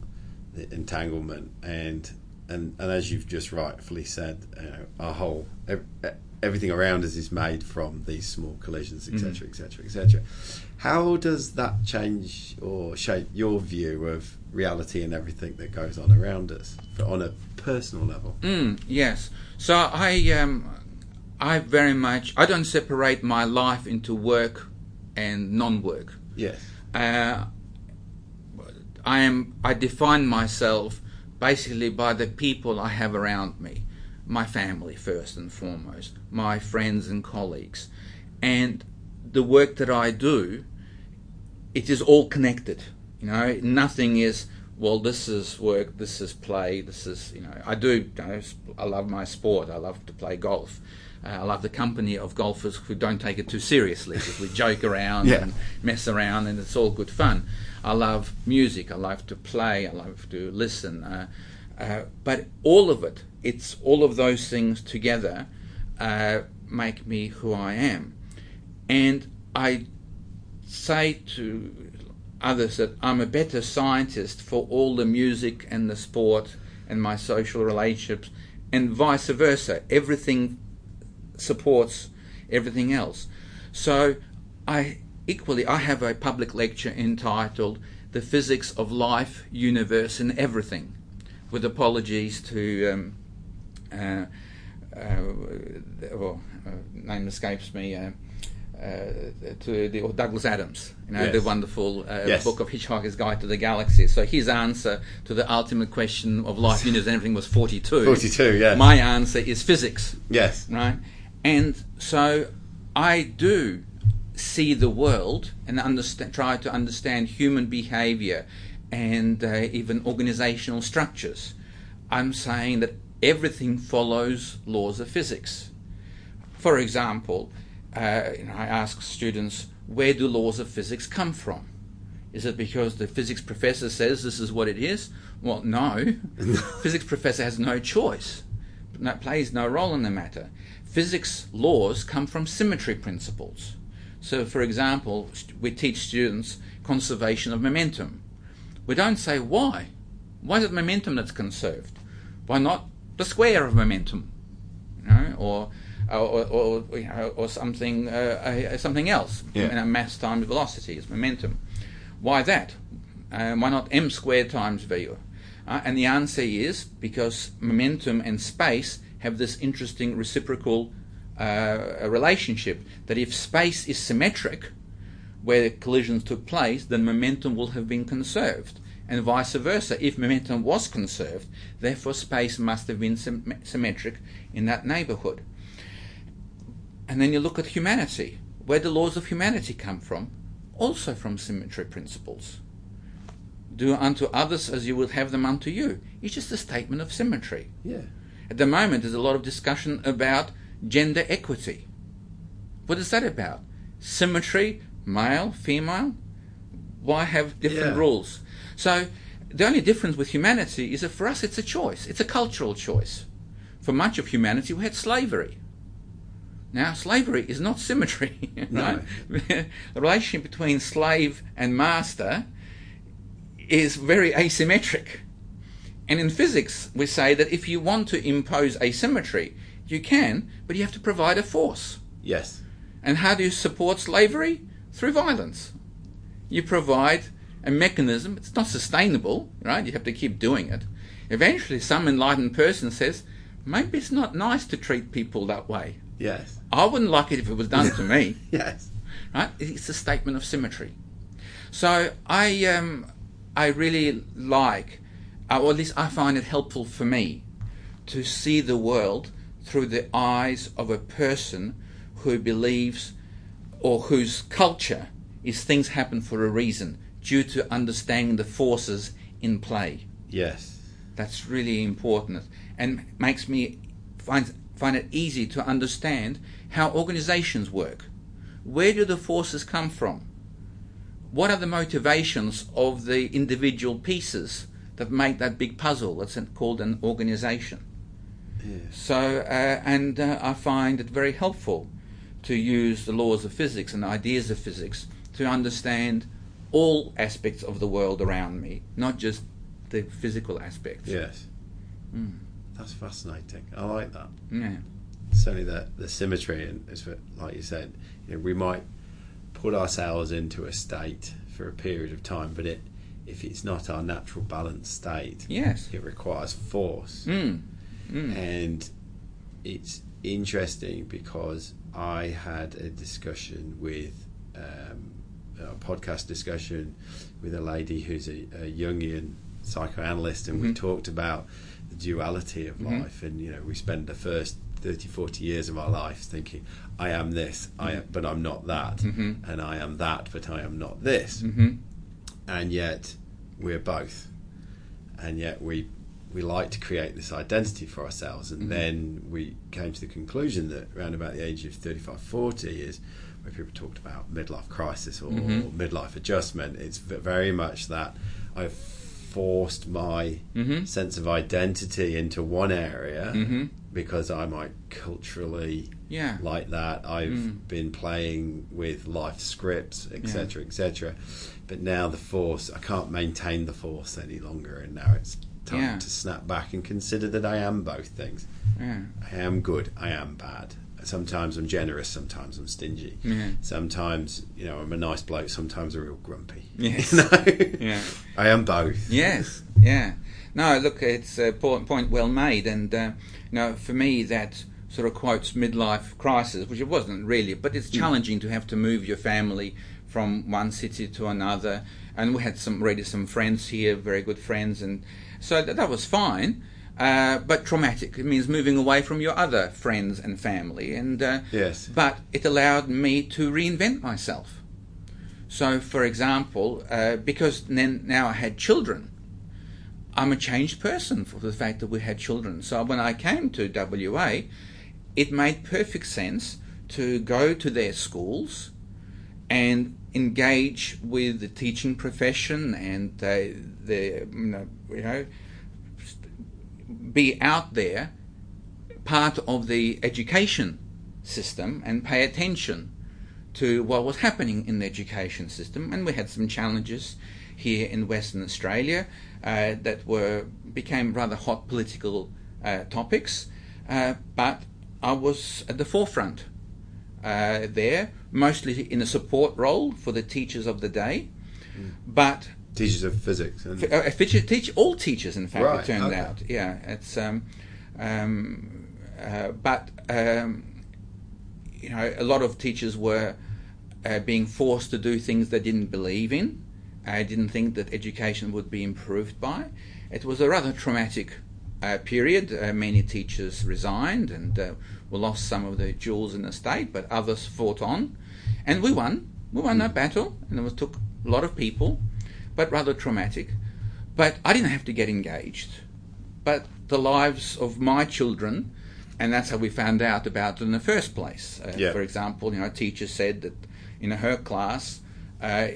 [SPEAKER 1] the entanglement and and and as you've just rightfully said, you know, our whole ev- everything around us is made from these small collisions, etc., etc., etc. How does that change or shape your view of reality and everything that goes on around us on a personal level?
[SPEAKER 2] Mm, yes. So I um, I very much I don't separate my life into work and non-work.
[SPEAKER 1] Yes.
[SPEAKER 2] Uh, I am I define myself basically by the people I have around me, my family first and foremost, my friends and colleagues, and the work that I do. It is all connected. You know, nothing is well. This is work. This is play. This is you know. I do. You know, I love my sport. I love to play golf. Uh, I love the company of golfers who don't take it too seriously. we joke around
[SPEAKER 1] Yeah.
[SPEAKER 2] and mess around, and it's all good fun. I love music. I love to play. I love to listen. Uh, uh, but all of it, it's all of those things together, uh, make me who I am. And I say to others that I'm a better scientist for all the music and the sport and my social relationships, and vice versa. Everything supports everything else. So I equally I have a public lecture entitled "The Physics of Life, Universe, and Everything," with apologies to um, uh, uh, well, uh, name escapes me. Uh, uh, to the or Douglas Adams, you know,
[SPEAKER 1] Yes.
[SPEAKER 2] the wonderful uh,
[SPEAKER 1] Yes.
[SPEAKER 2] book of Hitchhiker's Guide to the Galaxy. So his answer to the ultimate question of life, universe, and everything was forty-two.
[SPEAKER 1] 42, yeah.
[SPEAKER 2] My answer is physics
[SPEAKER 1] Yes.
[SPEAKER 2] right? And so I do see the world and understand, try to understand human behavior and uh, even organizational structures. I'm saying that everything follows laws of physics. For example, uh, you know, I ask students, where do laws of physics come from? Is it because the physics professor says this is what it is? Well, no. physics professor has no choice. No, plays no role in the matter. Physics laws come from symmetry principles. So, for example, we teach students conservation of momentum. We don't say why. Why is it momentum that's conserved? Why not the square of momentum? You know, or or, or, or, you know, or something uh, uh, something else.
[SPEAKER 1] Yeah.
[SPEAKER 2] You know, mass times velocity is momentum. Why that? Um, why not m squared times v? Uh, and the answer is because momentum and space have this interesting reciprocal uh, relationship. That if space is symmetric, where the collisions took place, then momentum will have been conserved. And vice versa, if momentum was conserved, therefore space must have been sym- symmetric in that neighborhood. And then you look at humanity. Where do laws of humanity come from? Also from symmetry principles. Do unto others as you would have them unto you. It's just a statement of symmetry.
[SPEAKER 1] Yeah.
[SPEAKER 2] At the moment, there's a lot of discussion about gender equity. What is that about? Symmetry, male, female? Why have different
[SPEAKER 1] Yeah.
[SPEAKER 2] rules? So, the only difference with humanity is that for us it's a choice, it's a cultural choice. For much of humanity, we had slavery. Now, slavery is not symmetry, right? the relationship between slave and master is very asymmetric. And in physics, we say that if you want to impose asymmetry, you can, but you have to provide a force.
[SPEAKER 1] Yes.
[SPEAKER 2] And how do you support slavery? Through violence. You provide a mechanism, it's not sustainable, right? You have to keep doing it. Eventually, some enlightened person says, maybe it's not nice to treat people that way.
[SPEAKER 1] Yes.
[SPEAKER 2] I wouldn't like it if it was done to me
[SPEAKER 1] Yes.
[SPEAKER 2] right? It's a statement of symmetry. So I, um, I really like, Uh, or at least I find it helpful for me, to see the world through the eyes of a person who believes, or whose culture is things happen for a reason, due to understanding the forces in play.
[SPEAKER 1] Yes.
[SPEAKER 2] That's really important and makes me find find it easy to understand how organizations work. Where do the forces come from? What are the motivations of the individual pieces that make that big puzzle that's called an organization? So, uh, and uh, I find it very helpful to use the laws of physics and ideas of physics to understand all aspects of the world around me, not just the physical aspects.
[SPEAKER 1] Yes.
[SPEAKER 2] Mm.
[SPEAKER 1] That's fascinating. I like that.
[SPEAKER 2] Yeah.
[SPEAKER 1] Certainly the the symmetry and what- like you said, you know, we might put ourselves into a state for a period of time, but it if it's not our natural balanced state,
[SPEAKER 2] Yes.
[SPEAKER 1] it requires force.
[SPEAKER 2] Mm. Mm.
[SPEAKER 1] And it's interesting because I had a discussion with um, a podcast discussion with a lady who's a, a Jungian psychoanalyst, and we talked about the duality of
[SPEAKER 2] Mhm.
[SPEAKER 1] life. And you know, we spend the first 30, 40 years of our lives thinking, "I am this, I am, but I'm not that,"
[SPEAKER 2] Mhm.
[SPEAKER 1] and I am that, but I am not this,
[SPEAKER 2] hmm
[SPEAKER 1] and yet we're both, and yet we we like to create this identity for ourselves, and
[SPEAKER 2] Mhm.
[SPEAKER 1] then we came to the conclusion that around about the age of 35, 40 is where people talked about midlife crisis or,
[SPEAKER 2] Mhm.
[SPEAKER 1] midlife adjustment. It's very much that I've forced my
[SPEAKER 2] hmm
[SPEAKER 1] sense of identity into one area
[SPEAKER 2] hmm
[SPEAKER 1] because I might culturally
[SPEAKER 2] Yeah.
[SPEAKER 1] like that. I've
[SPEAKER 2] Mm.
[SPEAKER 1] been playing with life scripts, etc., etc. But now the force, I can't maintain the force any longer, and now it's time
[SPEAKER 2] Yeah.
[SPEAKER 1] to snap back and consider that I am both things.
[SPEAKER 2] Yeah.
[SPEAKER 1] I am good, I am bad. Sometimes I'm generous, sometimes I'm stingy.
[SPEAKER 2] Yeah.
[SPEAKER 1] Sometimes, you know, I'm a nice bloke, sometimes I'm real grumpy.
[SPEAKER 2] Yes.
[SPEAKER 1] You know?
[SPEAKER 2] Yeah.
[SPEAKER 1] I am both.
[SPEAKER 2] Yes, yeah. No, look, it's a point, point well made, and uh, you know, for me, that sort of quotes midlife crisis, which it wasn't really, but it's challenging to have to move your family from one city to another. And we had some already some friends here, very good friends, and so that, that was fine. Uh, but traumatic. It means moving away from your other friends and family, and uh,
[SPEAKER 1] Yes.
[SPEAKER 2] but it allowed me to reinvent myself. So, for example, uh, because then now I had children, I'm a changed person for the fact that we had children. So when I came to WA, it made perfect sense to go to their schools and engage with the teaching profession and uh, the you know, be out there part of the education system and pay attention to what was happening in the education system. And we had some challenges here in Western Australia uh, that were became rather hot political uh, topics. Uh, but I was at the forefront uh, there, mostly in a support role for the teachers of the day. But
[SPEAKER 1] Teachers of physics. And,
[SPEAKER 2] uh, uh, teach, all teachers, in fact,
[SPEAKER 1] Right,
[SPEAKER 2] it turned
[SPEAKER 1] okay.
[SPEAKER 2] out. Yeah, it's um, um, uh, but um, you know, a lot of teachers were uh, being forced to do things they didn't believe in. I didn't think that education would be improved by. It was a rather traumatic uh, period. Uh, many teachers resigned, and uh, we lost some of the jewels in the state, but others fought on, and we won. We won that battle, and it was, took a lot of people, but rather traumatic. But I didn't have to get engaged. But the lives of my children, and that's how we found out about it in the first place. Uh,
[SPEAKER 1] Yeah.
[SPEAKER 2] For example, you know, a teacher said that in her class, uh,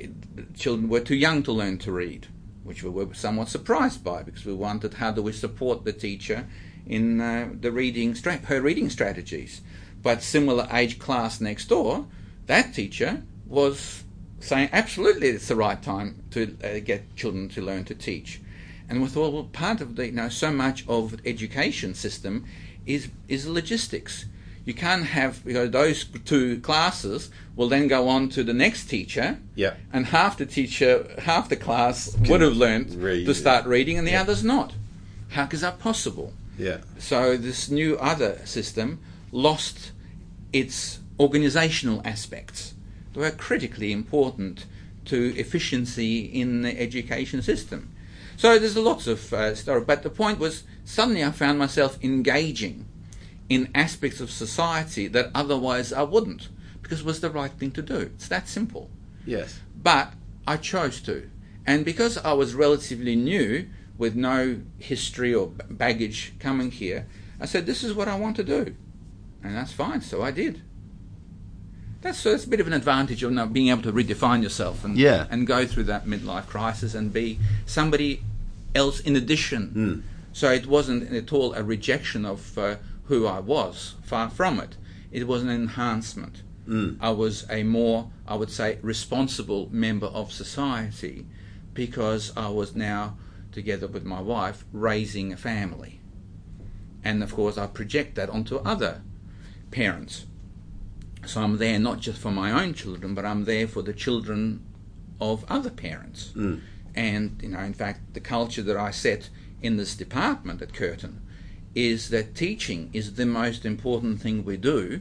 [SPEAKER 2] children were too young to learn to read, which we were somewhat surprised by because we wanted how do we support the teacher in uh, the reading stra- her reading strategies. But similar age class next door, that teacher was saying absolutely it's the right time to uh, get children to learn to teach. And with all well, part of the you know so much of the education system is is logistics. You can't have you know those two classes will then go on to the next teacher,
[SPEAKER 1] yeah.
[SPEAKER 2] and half the teacher, half the class would have learned
[SPEAKER 1] read,
[SPEAKER 2] to start reading, and the
[SPEAKER 1] yeah.
[SPEAKER 2] others not. How is that possible?
[SPEAKER 1] Yeah.
[SPEAKER 2] So this new other system lost its organizational aspects. They were critically important to efficiency in the education system. So there's lots of uh, story, but the point was suddenly I found myself engaging in aspects of society that otherwise I wouldn't, because it was the right thing to do. It's that simple
[SPEAKER 1] Yes.
[SPEAKER 2] but I chose to. And because I was relatively new, with no history or baggage coming here, I said, This is what I want to do. And that's fine, so I did. That's, that's a bit of an advantage of being able to redefine yourself and,
[SPEAKER 1] Yeah.
[SPEAKER 2] and go through that midlife crisis and be somebody else in addition.
[SPEAKER 1] Mm.
[SPEAKER 2] So it wasn't at all a rejection of uh, who I was, far from it. It was an enhancement.
[SPEAKER 1] Mm.
[SPEAKER 2] I was a more, I would say, responsible member of society because I was now, together with my wife, raising a family. And of course, I project that onto other parents. So I'm there not just for my own children, but I'm there for the children of other parents.
[SPEAKER 1] Mm.
[SPEAKER 2] And, you know, in fact, the culture that I set in this department at Curtin is that teaching is the most important thing we do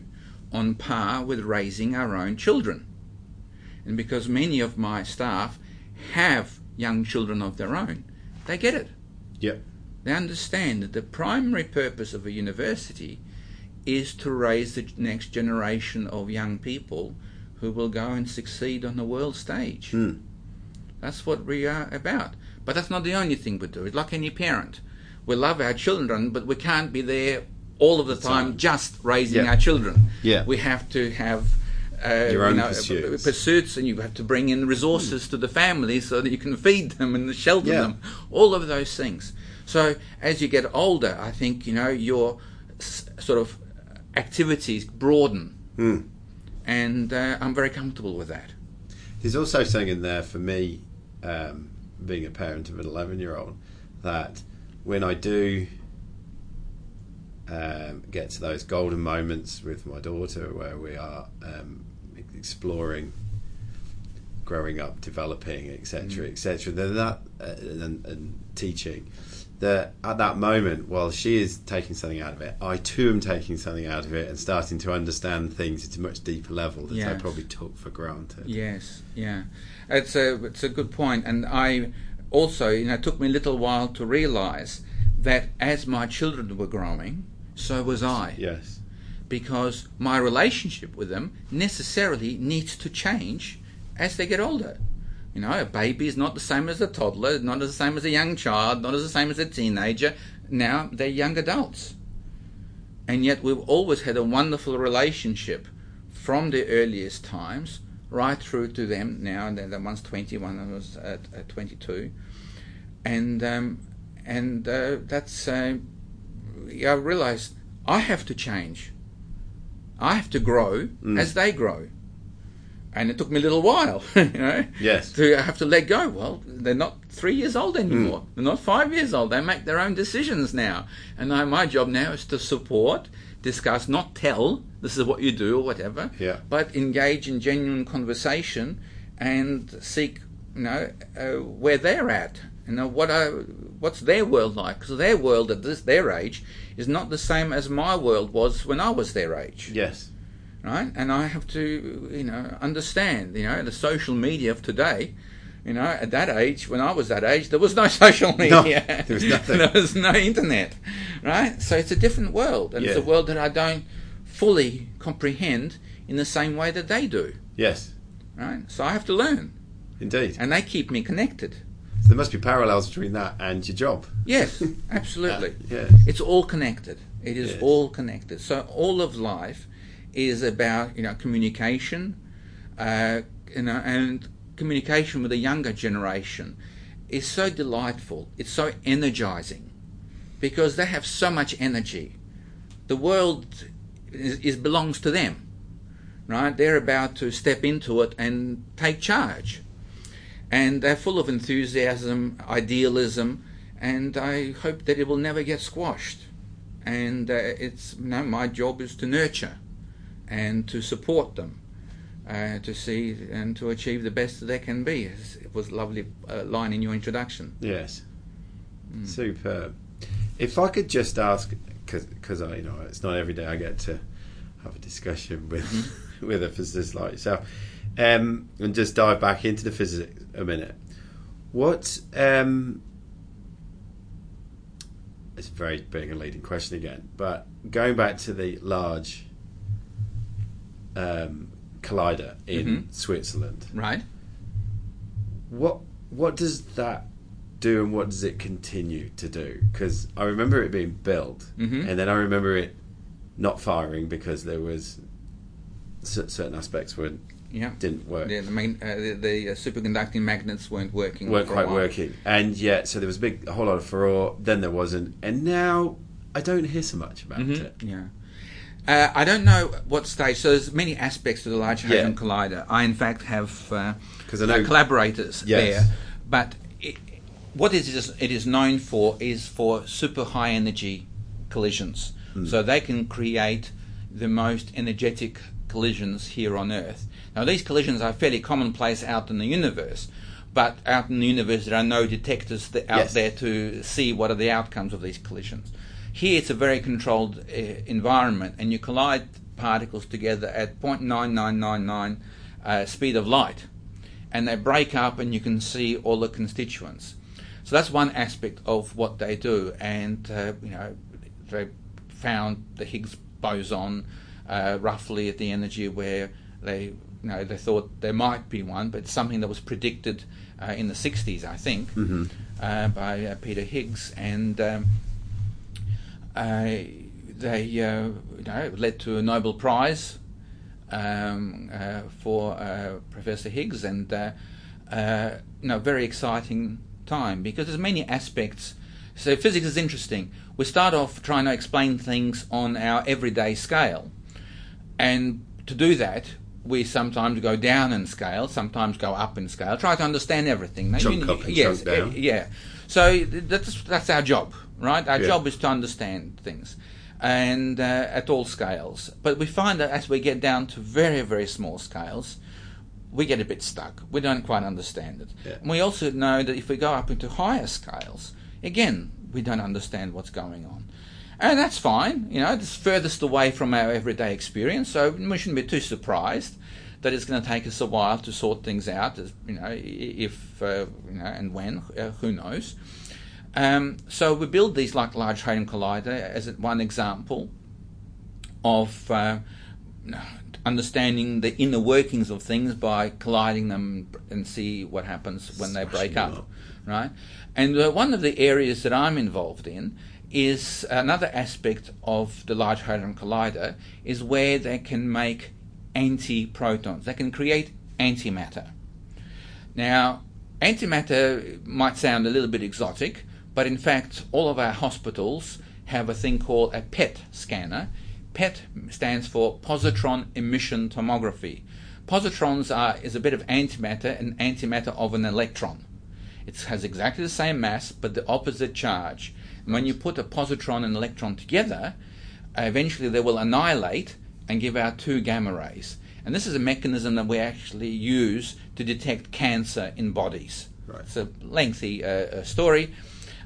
[SPEAKER 2] on par with raising our own children. And because many of my staff have young children of their own, they get it.
[SPEAKER 1] Yep.
[SPEAKER 2] They understand that the primary purpose of a university is to raise the next generation of young people who will go and succeed on the world stage.
[SPEAKER 1] Mm.
[SPEAKER 2] That's what we are about. But that's not the only thing we do. It's like any parent. We love our children, but we can't be there all of the time, just raising
[SPEAKER 1] Yeah.
[SPEAKER 2] our children.
[SPEAKER 1] Yeah.
[SPEAKER 2] We have to have uh,
[SPEAKER 1] Your own
[SPEAKER 2] you know,
[SPEAKER 1] pursuits.
[SPEAKER 2] pursuits, and you have to bring in resources to the family so that you can feed them and shelter
[SPEAKER 1] Yeah.
[SPEAKER 2] them. All of those things. So as you get older, I think you know your s- sort of activities broaden,
[SPEAKER 1] Mm.
[SPEAKER 2] and uh, I'm very comfortable with that.
[SPEAKER 1] There's also something in there for me, um, being a parent of an 11 year old, that when I do um, get to those golden moments with my daughter where we are um, exploring growing up, developing, etc., etc., then that uh, and, and teaching. That at that moment, while she is taking something out of it, I too am taking something out of it and starting to understand things at a much deeper level that I probably took for granted.
[SPEAKER 2] Yes, yeah, it's a it's a good point, and I also you know it took me a little while to realise that as my children were growing, so was I,
[SPEAKER 1] Yes.
[SPEAKER 2] Because my relationship with them necessarily needs to change as they get older. You know, a baby is not the same as a toddler, not as the same as a young child, not as the same as a teenager. Now they're young adults. And yet we've always had a wonderful relationship from the earliest times right through to them now. And then one's 20, one was at, at 22. And, um, and uh, that's, uh, I realized I have to change. I have to grow
[SPEAKER 1] Mm.
[SPEAKER 2] as they grow. And it took me a little while, you know,
[SPEAKER 1] Yes.
[SPEAKER 2] to have to let go. Well, they're not three years old anymore. They're not five years old. They make their own decisions now. And I, my job now is to support, discuss, not tell, this is what you do or whatever,
[SPEAKER 1] Yeah.
[SPEAKER 2] but engage in genuine conversation and seek, you know, uh, where they're at. You know, what are, what's their world like? Because their world at this, their age is not the same as my world was when I was their age
[SPEAKER 1] Yes.
[SPEAKER 2] right? And I have to, you know, understand, you know, the social media of today. You know, at that age, when I was that age, there was no social media.
[SPEAKER 1] there was nothing.
[SPEAKER 2] there was no internet, right? So it's a different world, and it's a world that I don't fully comprehend in the same way that they do,
[SPEAKER 1] Yes.
[SPEAKER 2] right? So I have to learn,
[SPEAKER 1] Indeed.
[SPEAKER 2] and they keep me connected.
[SPEAKER 1] There must be parallels between that and your job.
[SPEAKER 2] Yes, absolutely.
[SPEAKER 1] Yes.
[SPEAKER 2] It's all connected. It is
[SPEAKER 1] Yes.
[SPEAKER 2] all connected. So all of life is about you know communication, uh, you know, and communication with the younger generation is so delightful. It's so energizing because they have so much energy. The world is, is belongs to them, right? They're about to step into it and take charge, and they're full of enthusiasm, idealism, and I hope that it will never get squashed. And uh, it's you know, my job is to nurture and to support them, uh, to see and to achieve the best that they can be. It was a lovely uh, line in your introduction.
[SPEAKER 1] Yes. Superb. If I could just ask, because I, you know, it's not every day I get to have a discussion with with a physicist like yourself, um, and just dive back into the physics a minute. What? Um, it's very big and leading question again, but going back to the large um, collider in
[SPEAKER 2] Mhm.
[SPEAKER 1] Switzerland,
[SPEAKER 2] Right?
[SPEAKER 1] what what does that do and what does it continue to do? Because I remember it being built,
[SPEAKER 2] Mhm.
[SPEAKER 1] and then I remember it not firing because there was cer- certain aspects were
[SPEAKER 2] Yeah.
[SPEAKER 1] didn't work,
[SPEAKER 2] The, the, main, uh, the, the uh, superconducting magnets weren't working.
[SPEAKER 1] weren't quite working, and yet so there was a big a whole lot of furore. Then there wasn't, and now I don't hear so much about
[SPEAKER 2] Mhm,
[SPEAKER 1] it.
[SPEAKER 2] Yeah. Uh, I don't know what stage. So there's many aspects to the Large Hadron
[SPEAKER 1] Yeah.
[SPEAKER 2] Collider. I, in fact, have uh,
[SPEAKER 1] 'Cause I know-
[SPEAKER 2] uh, collaborators
[SPEAKER 1] Yes.
[SPEAKER 2] there. But it, what it is, it is known for is for super high energy collisions.
[SPEAKER 1] Hmm.
[SPEAKER 2] So they can create the most energetic collisions here on Earth. Now, these collisions are fairly commonplace out in the universe. But out in the universe, there are no detectors out
[SPEAKER 1] Yes.
[SPEAKER 2] there to see what are the outcomes of these collisions. Here, it's a very controlled uh, environment, and you collide particles together at 0.9999 uh, speed of light. and they break up, and you can see all the constituents. So that's one aspect of what they do, and uh, you know they found the Higgs boson uh, roughly at the energy where they you know they thought there might be one, but something that was predicted uh, in the 60s, I think,
[SPEAKER 1] Mm-hmm.
[SPEAKER 2] uh, by uh, Peter Higgs, and um, uh, they uh, you know led to a Nobel Prize um, uh, for uh, Professor Higgs, and uh, uh, you know very exciting time because there's many aspects. So physics is interesting. We start off trying to explain things on our everyday scale, and to do that, we sometimes go down in scale, sometimes go up in scale. Try to understand everything. Now,
[SPEAKER 1] Chunk
[SPEAKER 2] you-
[SPEAKER 1] up and
[SPEAKER 2] yes,
[SPEAKER 1] chunk down.
[SPEAKER 2] eh, yeah. So that's that's our job, right? Our
[SPEAKER 1] Yeah.
[SPEAKER 2] job is to understand things, and uh, at all scales. But we find that as we get down to very very small scales, we get a bit stuck. We don't quite understand it.
[SPEAKER 1] Yeah.
[SPEAKER 2] And we also know that if we go up into higher scales, again, we don't understand what's going on. And that's fine, you know, it's furthest away from our everyday experience, so we shouldn't be too surprised that it's going to take us a while to sort things out, as, you know, if, uh, you know, and when, uh, who knows. Um, so we build these like Large Hadron Collider as one example of uh, understanding the inner workings of things by colliding them and see what happens when they break up,
[SPEAKER 1] up.
[SPEAKER 2] right? And uh, one of the areas that I'm involved in is another aspect of the Large Hadron Collider is where they can make anti-protons. They can create antimatter. Now, antimatter might sound a little bit exotic, but in fact, all of our hospitals have a thing called a PET scanner. PET stands for positron emission tomography. Positrons are is a bit of antimatter, an antimatter of an electron. It has exactly the same mass, but the opposite charge. And when you put a positron and electron together, uh, eventually they will annihilate and give out two gamma rays. And this is a mechanism that we actually use to detect cancer in bodies.
[SPEAKER 1] Right.
[SPEAKER 2] It's a lengthy uh, uh, story,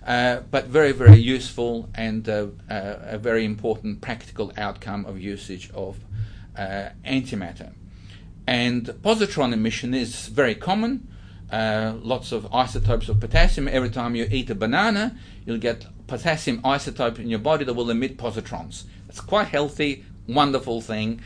[SPEAKER 2] uh, but very, very useful and uh, uh, a very important practical outcome of usage of uh, antimatter. And positron emission is very common. Uh, lots of isotopes of potassium. Every time you eat a banana, you'll get potassium isotope in your body that will emit positrons. It's quite healthy, wonderful thing.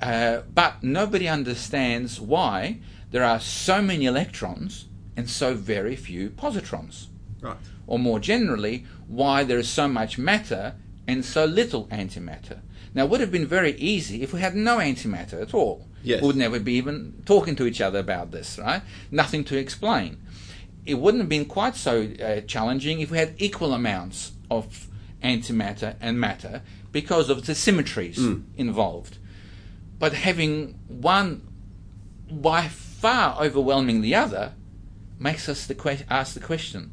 [SPEAKER 2] Uh, but nobody understands why there are so many electrons and so very few positrons.
[SPEAKER 1] Right.
[SPEAKER 2] Or more generally, why there is so much matter and so little antimatter. Now, it would have been very easy if we had no antimatter at all.
[SPEAKER 1] Yes.
[SPEAKER 2] We would never be even talking to each other about this, right? Nothing to explain. It wouldn't have been quite so uh, challenging if we had equal amounts of antimatter and matter because of the symmetries involved. But having one by far overwhelming the other makes us the que- ask the question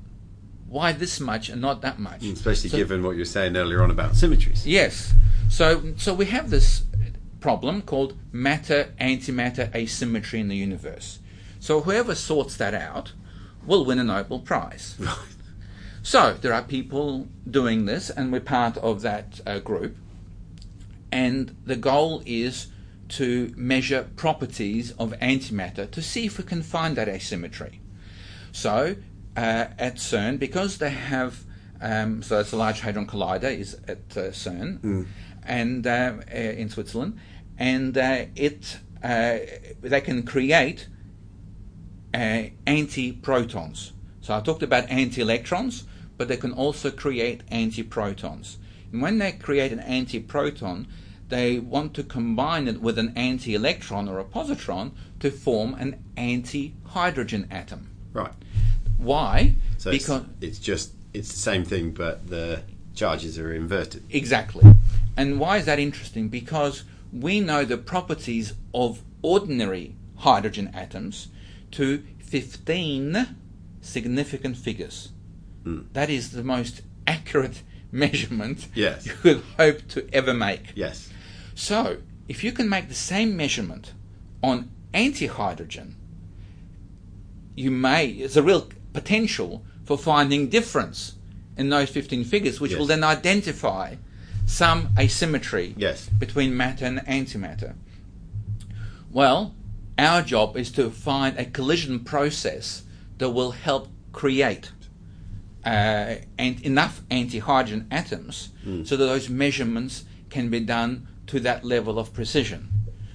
[SPEAKER 2] why this much and not that much?
[SPEAKER 1] Especially
[SPEAKER 2] So-
[SPEAKER 1] given what you were saying earlier on about symmetries.
[SPEAKER 2] Yes. So so we have this problem called matter antimatter asymmetry in the universe. So whoever sorts that out will win a Nobel Prize.
[SPEAKER 1] Right.
[SPEAKER 2] So there are people doing this, and we're part of that uh, group. And the goal is to measure properties of antimatter to see if we can find that asymmetry. So uh, at CERN, because they have, um, so it's a Large Hadron Collider is at uh, CERN, and uh, uh, in Switzerland, and uh, it uh, they can create uh, anti-protons. So I talked about anti-electrons, but they can also create anti-protons. And when they create an anti-proton, they want to combine it with an anti-electron or a positron to form an anti-hydrogen atom.
[SPEAKER 1] Right.
[SPEAKER 2] Why?
[SPEAKER 1] So it's,
[SPEAKER 2] because
[SPEAKER 1] it's just it's the same thing, but the charges are inverted.
[SPEAKER 2] Exactly. And why is that interesting? Because we know the properties of ordinary hydrogen atoms to 15 significant figures.
[SPEAKER 1] Mm.
[SPEAKER 2] That is the most accurate measurement
[SPEAKER 1] Yes.
[SPEAKER 2] you could hope to ever make.
[SPEAKER 1] Yes.
[SPEAKER 2] So, if you can make the same measurement on anti-hydrogen, you may there's a real potential for finding difference in those 15 figures, which will then identify some asymmetry
[SPEAKER 1] Yes.
[SPEAKER 2] between matter and antimatter. Well, Our job is to find a collision process that will help create uh, and enough anti-hydrogen atoms so that those measurements can be done to that level of precision.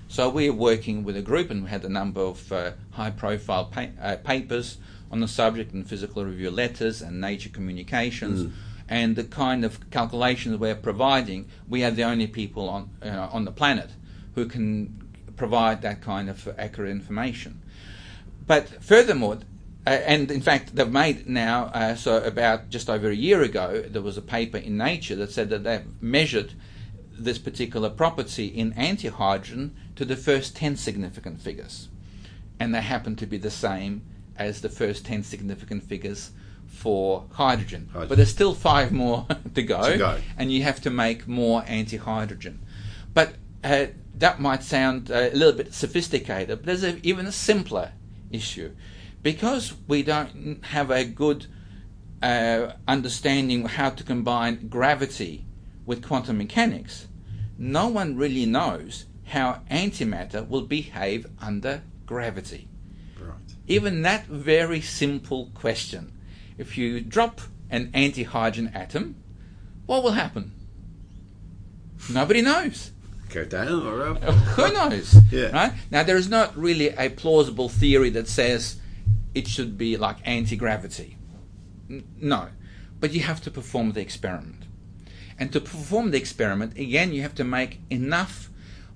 [SPEAKER 2] So we're working with a group, and we had a number of uh, high-profile pa- uh, papers on the subject in Physical Review Letters and Nature Communications. And the kind of calculations we're providing, we are the only people on uh, on the planet who can provide that kind of accurate information. But furthermore, uh, and in fact, they've made now, uh, so about just over a year ago, there was a paper in Nature that said that they've measured this particular property in antihydrogen to the first 10 significant figures. And they happen to be the same as the first 10 significant figures for hydrogen.
[SPEAKER 1] Hydrogen.
[SPEAKER 2] But there's still five more to go,
[SPEAKER 1] To go.
[SPEAKER 2] and you have to make more antihydrogen. But uh, that might sound uh, a little bit sophisticated, but there's a, even a simpler issue. Because we don't have a good uh, understanding how to combine gravity with quantum mechanics, no one really knows how antimatter will behave under gravity.
[SPEAKER 1] Right.
[SPEAKER 2] Even that very simple question if you drop an antihydrogen atom, what will happen? Nobody knows.
[SPEAKER 1] Go down or up.
[SPEAKER 2] Who knows?
[SPEAKER 1] Yeah.
[SPEAKER 2] Right? Now, there is not really a plausible theory that says it should be like anti gravity. No. But you have to perform the experiment. And to perform the experiment, again, you have to make enough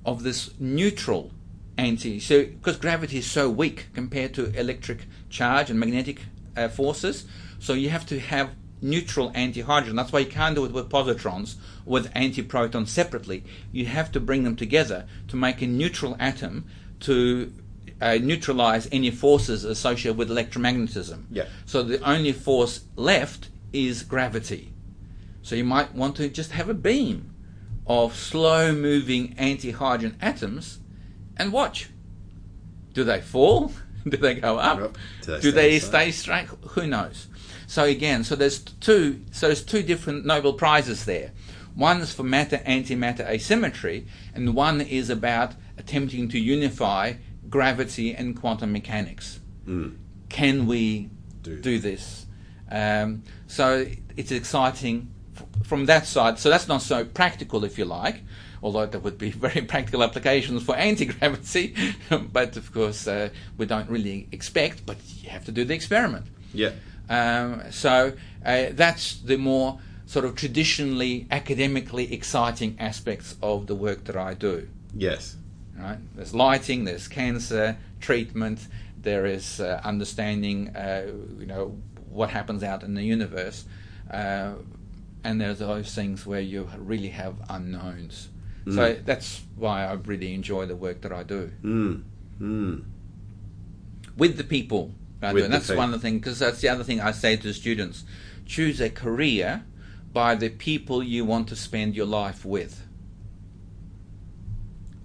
[SPEAKER 2] of this neutral anti. So, because gravity is so weak compared to electric charge and magnetic uh, forces, so you have to have neutral antihydrogen. That's why you can't do it with positrons or with antiprotons separately. You have to bring them together to make a neutral atom to uh, neutralize any forces associated with electromagnetism.
[SPEAKER 1] Yeah.
[SPEAKER 2] So the only force left is gravity. So you might want to just have a beam of slow moving antihydrogen atoms and watch. Do they fall? Do they go up?
[SPEAKER 1] Up. Do they
[SPEAKER 2] Do
[SPEAKER 1] stay
[SPEAKER 2] they stay straight? Who knows? So again, so there's two. So there's two different Nobel prizes there. One's for matter antimatter asymmetry, and one is about attempting to unify gravity and quantum mechanics. Can we
[SPEAKER 1] Do
[SPEAKER 2] do, this? Um, so it's exciting f- from that side. So that's not so practical, if you like, although there would be very practical applications for anti gravity. but of course, uh, we don't really expect, but you have to do the experiment.
[SPEAKER 1] Yeah.
[SPEAKER 2] Um, so uh, that's the more sort of traditionally academically exciting aspects of the work that I do.
[SPEAKER 1] Yes.
[SPEAKER 2] Right? There's lighting, there's cancer treatment, there is uh, understanding, uh, you know, what happens out in the universe, uh, and there's those things where you really have unknowns. So that's why I really enjoy the work that I do
[SPEAKER 1] Mm. Mm.
[SPEAKER 2] with the people. I
[SPEAKER 1] With.
[SPEAKER 2] And
[SPEAKER 1] the
[SPEAKER 2] that's one of the things, because that's the other thing I say to students: choose a career by the people you want to spend your life with.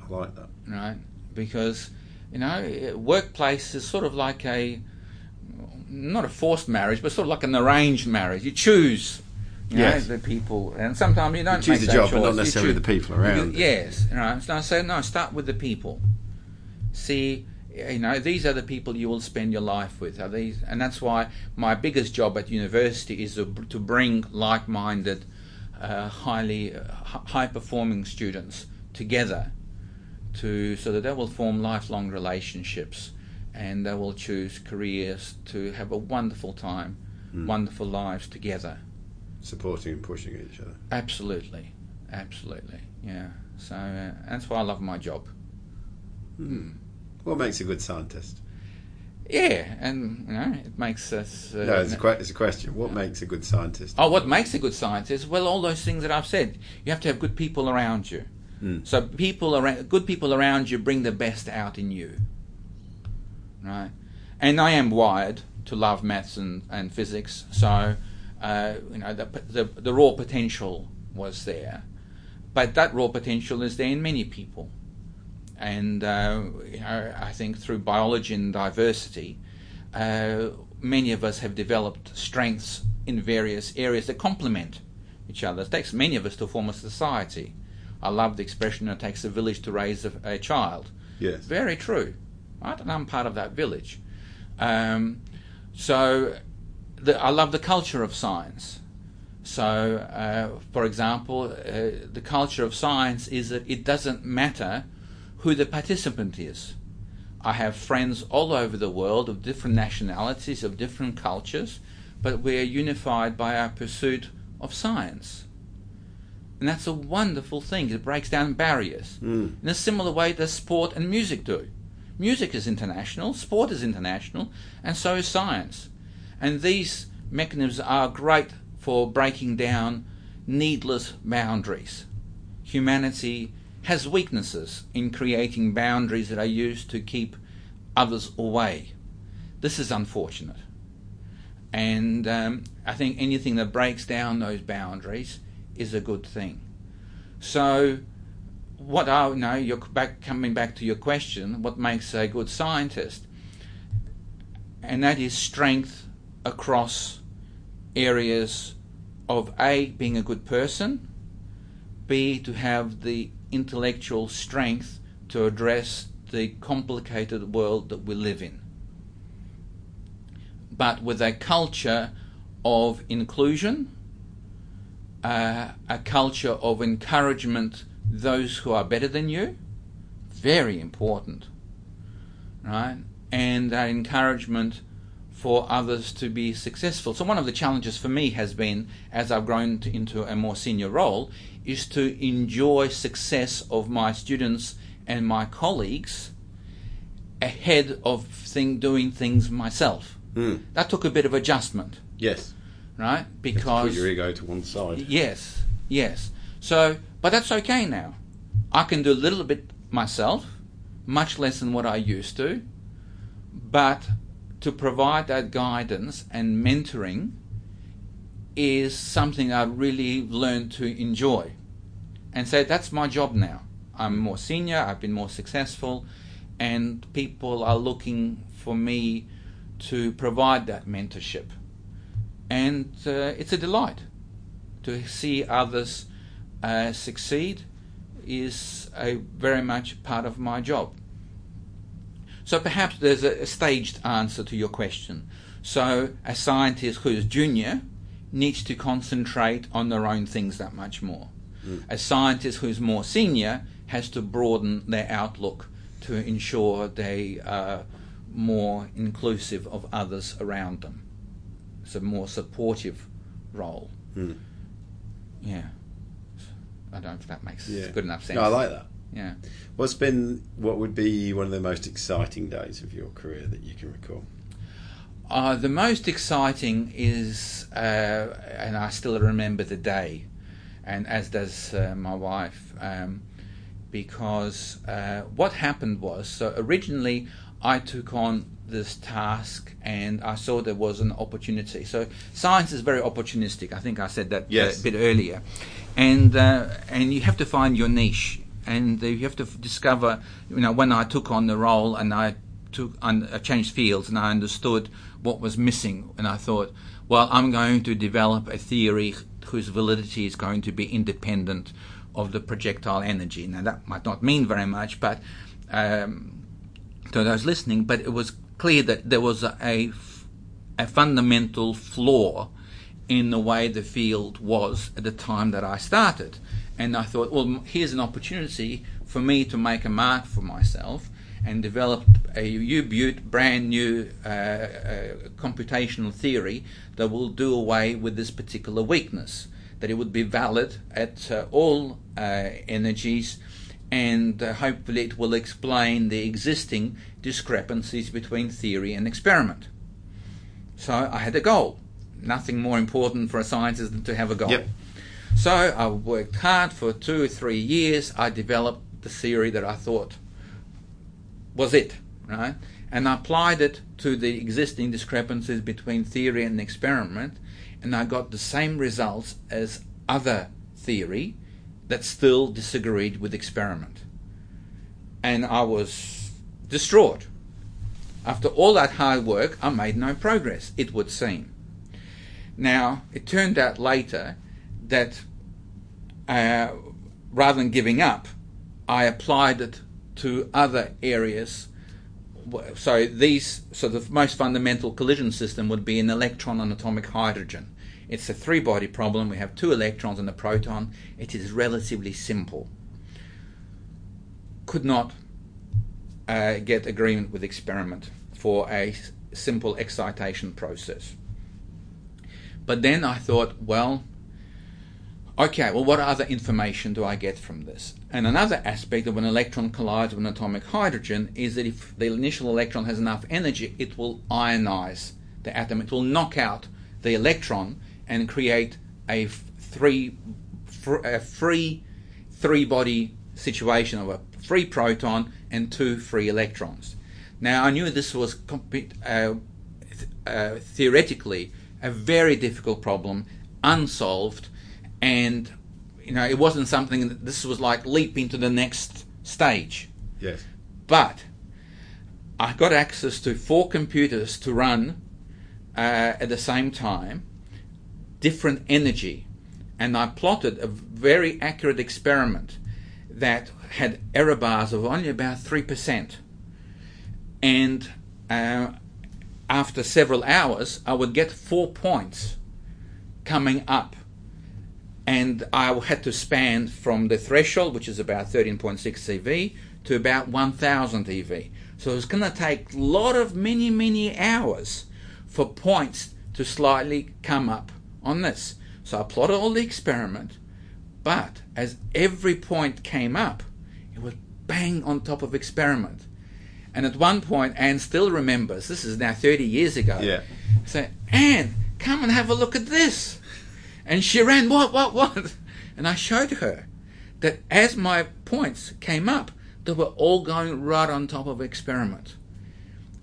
[SPEAKER 1] I like that.
[SPEAKER 2] right? Because you know, workplace is sort of like a not a forced marriage, but sort of like an arranged marriage. You choose, you
[SPEAKER 1] Yes.
[SPEAKER 2] know, the people, and sometimes you don't
[SPEAKER 1] choose
[SPEAKER 2] make
[SPEAKER 1] the job, but not.
[SPEAKER 2] You
[SPEAKER 1] necessarily
[SPEAKER 2] choose-
[SPEAKER 1] the people around. you-.
[SPEAKER 2] Yes, right. So I say no. Start with the people. See, you know, these are the people you will spend your life with. Are these, and that's why my biggest job at university is to, to bring like-minded, uh, highly uh, high-performing students together to so that they will form lifelong relationships and they will choose careers to have a wonderful time, wonderful lives together.
[SPEAKER 1] Supporting and pushing each other.
[SPEAKER 2] Absolutely, absolutely, yeah. So uh, that's why I love my job.
[SPEAKER 1] What makes a good scientist?
[SPEAKER 2] Yeah, and you know it makes us. Uh,
[SPEAKER 1] No, it's a, que- it's a question. What makes a good scientist?
[SPEAKER 2] Oh, what makes a good scientist? Well, all those things that I've said. You have to have good people around you. So people around, good people around you bring the best out in you. Right, and I am wired to love maths and, and physics, so uh, you know the, the the raw potential was there, but that raw potential is there in many people, and uh, you know I think through biology and diversity, uh, many of us have developed strengths in various areas that complement each other. It takes many of us to form a society. I love the expression it takes a village to raise a, a child.
[SPEAKER 1] Yes.
[SPEAKER 2] Very true. right? And I'm part of that village. Um, so the, I love the culture of science. So, uh, for example, uh, the culture of science is that it doesn't matter who the participant is. I have friends all over the world of different nationalities, of different cultures, but we are unified by our pursuit of science. And that's a wonderful thing. It breaks down barriers.
[SPEAKER 1] Mm.
[SPEAKER 2] In a similar way that sport and music do. Music is international, sport is international, and so is science. And these mechanisms are great for breaking down needless boundaries. Humanity has weaknesses in creating boundaries that are used to keep others away. This is unfortunate. And um, I think anything that breaks down those boundaries is a good thing. So, what I know, you're back, coming back to your question, what makes a good scientist? And that is strength across areas of A, being a good person, B, to have the intellectual strength to address the complicated world that we live in. But with a culture of inclusion, uh, a culture of encouragement those who are better than you, very important, right? And that encouragement for others to be successful. So one of the challenges for me has been, as I've grown to, into a more senior role, is to enjoy success of my students and my colleagues ahead of thing, doing things myself.
[SPEAKER 1] Mm.
[SPEAKER 2] That took a bit of adjustment,
[SPEAKER 1] Yes.
[SPEAKER 2] right? Because Put
[SPEAKER 1] your ego to one side.
[SPEAKER 2] Yes, yes. So, but that's okay now. I can do a little bit myself, much less than what I used to, but to provide that guidance and mentoring is something I've really learned to enjoy. And so that's my job now. I'm more senior, I've been more successful, and people are looking for me to provide that mentorship. And uh, it's a delight to see others uh, succeed is a very much part of my job. So perhaps there's a, a staged answer to your question. So a scientist who's junior needs to concentrate on their own things that much more. A scientist who's more senior has to broaden their outlook to ensure they are more inclusive of others around them. It's a more supportive role.
[SPEAKER 1] Mm.
[SPEAKER 2] Yeah. I don't know if that makes
[SPEAKER 1] Yeah.
[SPEAKER 2] good enough sense.
[SPEAKER 1] No, I like that.
[SPEAKER 2] Yeah.
[SPEAKER 1] What's been what would be one of the most exciting days of your career that you can recall?
[SPEAKER 2] Uh, the most exciting is, uh, and I still remember the day, and as does uh, my wife, um, because uh, what happened was so originally I took on this task and I saw there was an opportunity. So science is very opportunistic. I think I said that uh,
[SPEAKER 1] Yes.
[SPEAKER 2] a bit earlier, and uh, and you have to find your niche, and you have to f- discover. You know, when I took on the role and I took un- I changed fields and I understood what was missing, and I thought, well, I'm going to develop a theory whose validity is going to be independent of the projectile energy. Now that might not mean very much, but um, to those listening, but it was clear that there was a a fundamental flaw in the way the field was at the time that I started. And I thought, well, here's an opportunity for me to make a mark for myself and developed a U-Butte brand new uh, uh, computational theory that will do away with this particular weakness, that it would be valid at uh, all uh, energies and uh, hopefully it will explain the existing discrepancies between theory and experiment. So I had a goal. Nothing more important for a scientist than to have a goal.
[SPEAKER 1] Yep.
[SPEAKER 2] So I worked hard for two or three years. I developed the theory that I thought was it, right? And I applied it to the existing discrepancies between theory and experiment, and I got the same results as other theory that still disagreed with experiment. And I was distraught. After all that hard work, I made no progress, it would seem. Now, it turned out later that uh, rather than giving up, I applied it to other areas so these, so the most fundamental collision system would be an electron and atomic hydrogen. It's a three-body problem. We have two electrons and a proton. It is relatively simple. Could not uh, get agreement with experiment for a simple excitation process. But then I thought, well, okay, well, what other information do I get from this? And another aspect of an electron collides with an atomic hydrogen is that if the initial electron has enough energy, it will ionize the atom. It will knock out the electron and create a three, a free three-body situation of a free proton and two free electrons. Now, I knew this was uh, uh, theoretically a very difficult problem, unsolved, and you know it wasn't something that this was like leap into the next stage.
[SPEAKER 1] Yes.
[SPEAKER 2] But I got access to four computers to run uh, at the same time, different energy, and I plotted a very accurate experiment that had error bars of only about three percent, and uh, after several hours, I would get four points coming up. And I had to span from the threshold, which is about 13.6 eV, to about 1000 EV. So it was going to take a lot of many, many hours for points to slightly come up on this. So I plotted all the experiment, but as every point came up, it was bang on top of experiment. And at one point, Anne still remembers, this is now 30 years ago.
[SPEAKER 1] Yeah.
[SPEAKER 2] Say, Anne, come and have a look at this. And she ran, what, what, what? And I showed her that as my points came up, they were all going right on top of experiment.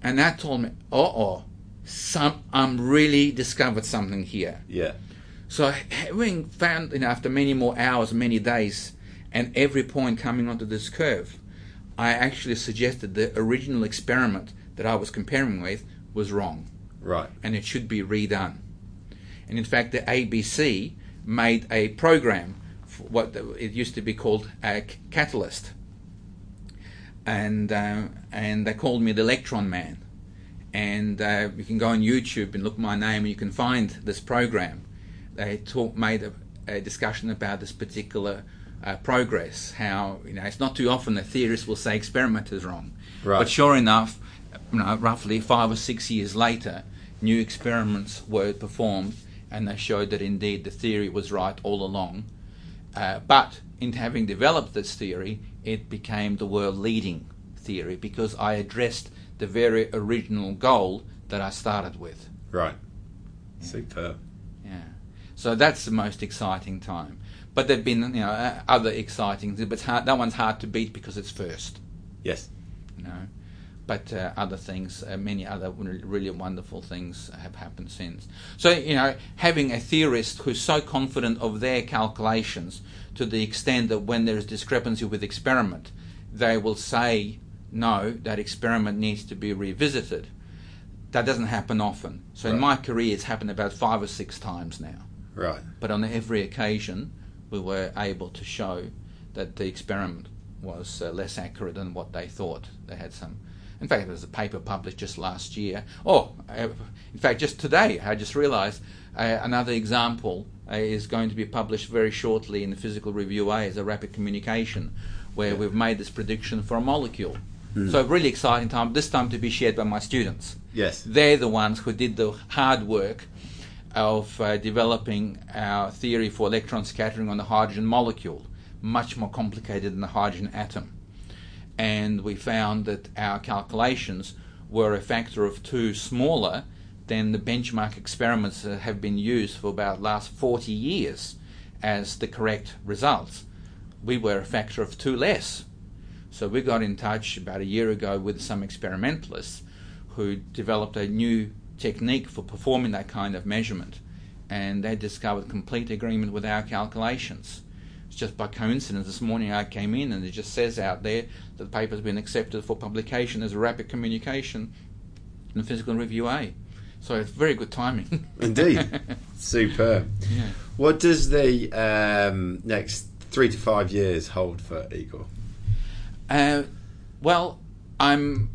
[SPEAKER 2] And that told me, oh, oh, some, I'm really discovered something here.
[SPEAKER 1] Yeah.
[SPEAKER 2] So having found, you know, after many more hours, many days, and every point coming onto this curve, I actually suggested the original experiment that I was comparing with was wrong,
[SPEAKER 1] Right.
[SPEAKER 2] and it should be redone. And in fact, the ABC made a program, for what it used to be called a Catalyst, and uh, and they called me the Electron Man. And uh, you can go on YouTube and look my name, and you can find this program. They talk, made a, a discussion about this particular uh, progress. How you know it's not too often that theorists will say experiment is wrong,
[SPEAKER 1] Right.
[SPEAKER 2] but sure enough, you know, roughly five or six years later, new experiments were performed, and they showed that indeed the theory was right all along. Uh, but in having developed this theory, it became the world leading theory because I addressed the very original goal that I started with.
[SPEAKER 1] Right. Superb.
[SPEAKER 2] Yeah. So that's the most exciting time. But there've been you know other exciting things, but hard, that one's hard to beat because it's first.
[SPEAKER 1] Yes.
[SPEAKER 2] You know. But uh, other things, uh, many other really wonderful things have happened since. So you know, having a theorist who's so confident of their calculations to the extent that when there is discrepancy with experiment, they will say no, that experiment needs to be revisited. That doesn't happen often. So in my career, it's happened about five or six times now.
[SPEAKER 1] Right.
[SPEAKER 2] But on every occasion, we were able to show that the experiment was uh, less accurate than what they thought. They had some. In fact, there was a paper published just last year. Oh, uh, in fact, just today, I just realised uh, another example uh, is going to be published very shortly in the Physical Review A as a rapid communication, where
[SPEAKER 1] Yeah.
[SPEAKER 2] we've made this prediction for a molecule. So, really exciting time. This time to be shared by my students
[SPEAKER 1] Yes.
[SPEAKER 2] they're the ones who did the hard work of uh, developing our theory for electron scattering on the hydrogen molecule, much more complicated than the hydrogen atom. And we found that our calculations were a factor of two smaller than the benchmark experiments that have been used for about the last 40 years as the correct results. We were a factor of two less. So we got in touch about a year ago with some experimentalists who developed a new technique for performing that kind of measurement, and they discovered complete agreement with our calculations. It's just by coincidence this morning I came in and it just says out there that the paper's been accepted for publication as a rapid communication in the Physical Review A. So it's very good timing.
[SPEAKER 1] Indeed. Superb.
[SPEAKER 2] yeah.
[SPEAKER 1] What does the um, next three to five years hold for Igor?
[SPEAKER 2] Uh, well, I'm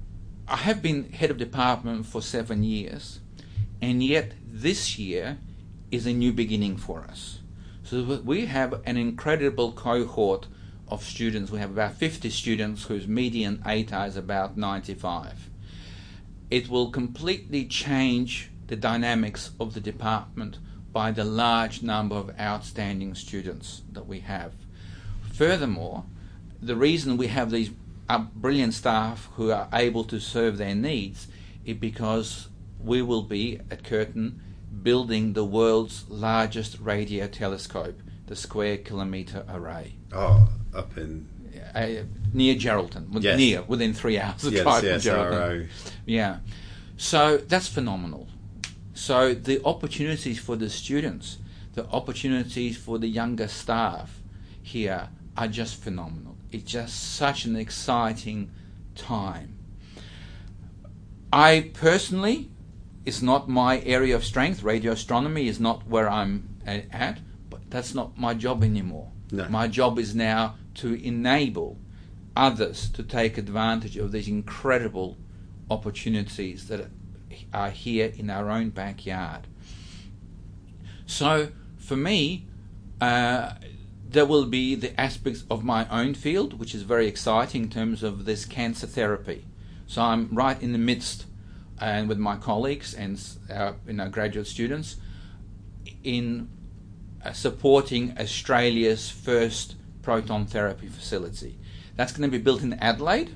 [SPEAKER 2] I have been head of department for seven years, and yet this year is a new beginning for us. So we have an incredible cohort of students. We have about 50 students whose median ATAR is about 95. It will completely change the dynamics of the department by the large number of outstanding students that we have. Furthermore, the reason we have these uh, brilliant staff who are able to serve their needs is because we will be at Curtin building the world's largest radio telescope, the Square Kilometre Array.
[SPEAKER 1] Oh, up in
[SPEAKER 2] uh, near Geraldton,
[SPEAKER 1] Yes.
[SPEAKER 2] near within three hours of
[SPEAKER 1] yes, yes,
[SPEAKER 2] Geraldton. Yeah, so that's phenomenal. So the opportunities for the students, the opportunities for the younger staff here are just phenomenal. It's just such an exciting time. I personally, it's not my area of strength. Radio astronomy is not where I'm at, but that's not my job anymore.
[SPEAKER 1] No.
[SPEAKER 2] My job is now to enable others to take advantage of these incredible opportunities that are here in our own backyard. So, for me, uh, there will be the aspects of my own field, which is very exciting in terms of this cancer therapy. So, I'm right in the midst, and with my colleagues and our you know, graduate students, in uh, supporting Australia's first proton therapy facility. That's going to be built in Adelaide.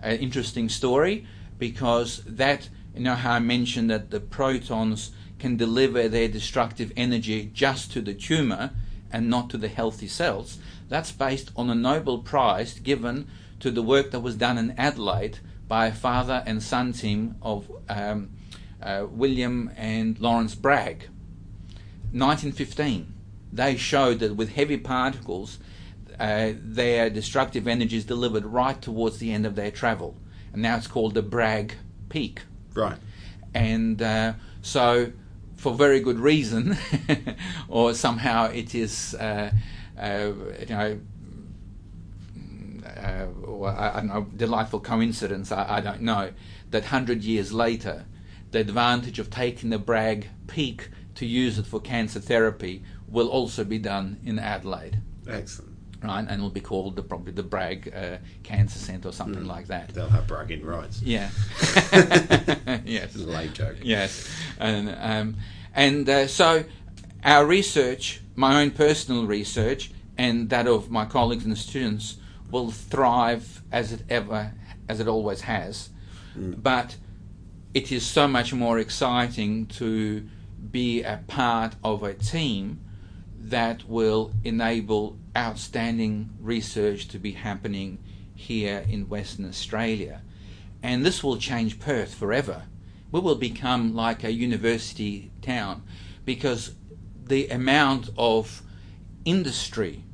[SPEAKER 2] An interesting story because that, you know, how I mentioned that the protons can deliver their destructive energy just to the tumour and not to the healthy cells. That's based on a Nobel Prize given to the work that was done in Adelaide by a father and son team of um, uh, William and Lawrence Bragg. 1915, they showed that with heavy particles, uh, their destructive energy is delivered right towards the end of their travel. And now it's called the Bragg Peak.
[SPEAKER 1] Right.
[SPEAKER 2] And uh, so, for very good reason, or somehow it is, uh, uh, you know, uh, well, I, I don't know, delightful coincidence, I, I don't know, that 100 years later, the advantage of taking the Bragg Peak to use it for cancer therapy will also be done in Adelaide,
[SPEAKER 1] Excellent.
[SPEAKER 2] right? And it'll be called the, probably the Bragg uh, Cancer Centre or something
[SPEAKER 1] Mm.
[SPEAKER 2] like that.
[SPEAKER 1] They'll have bragging rights.
[SPEAKER 2] Yeah. yes.
[SPEAKER 1] It's a lame joke.
[SPEAKER 2] Yes, and um, and uh, so our research, my own personal research, and that of my colleagues and students, will thrive as it ever, as it always has. Mm. But it is so much more exciting to be a part of a team that will enable outstanding research to be happening here in Western Australia. And this will change Perth forever. We will become like a university town because the amount of industry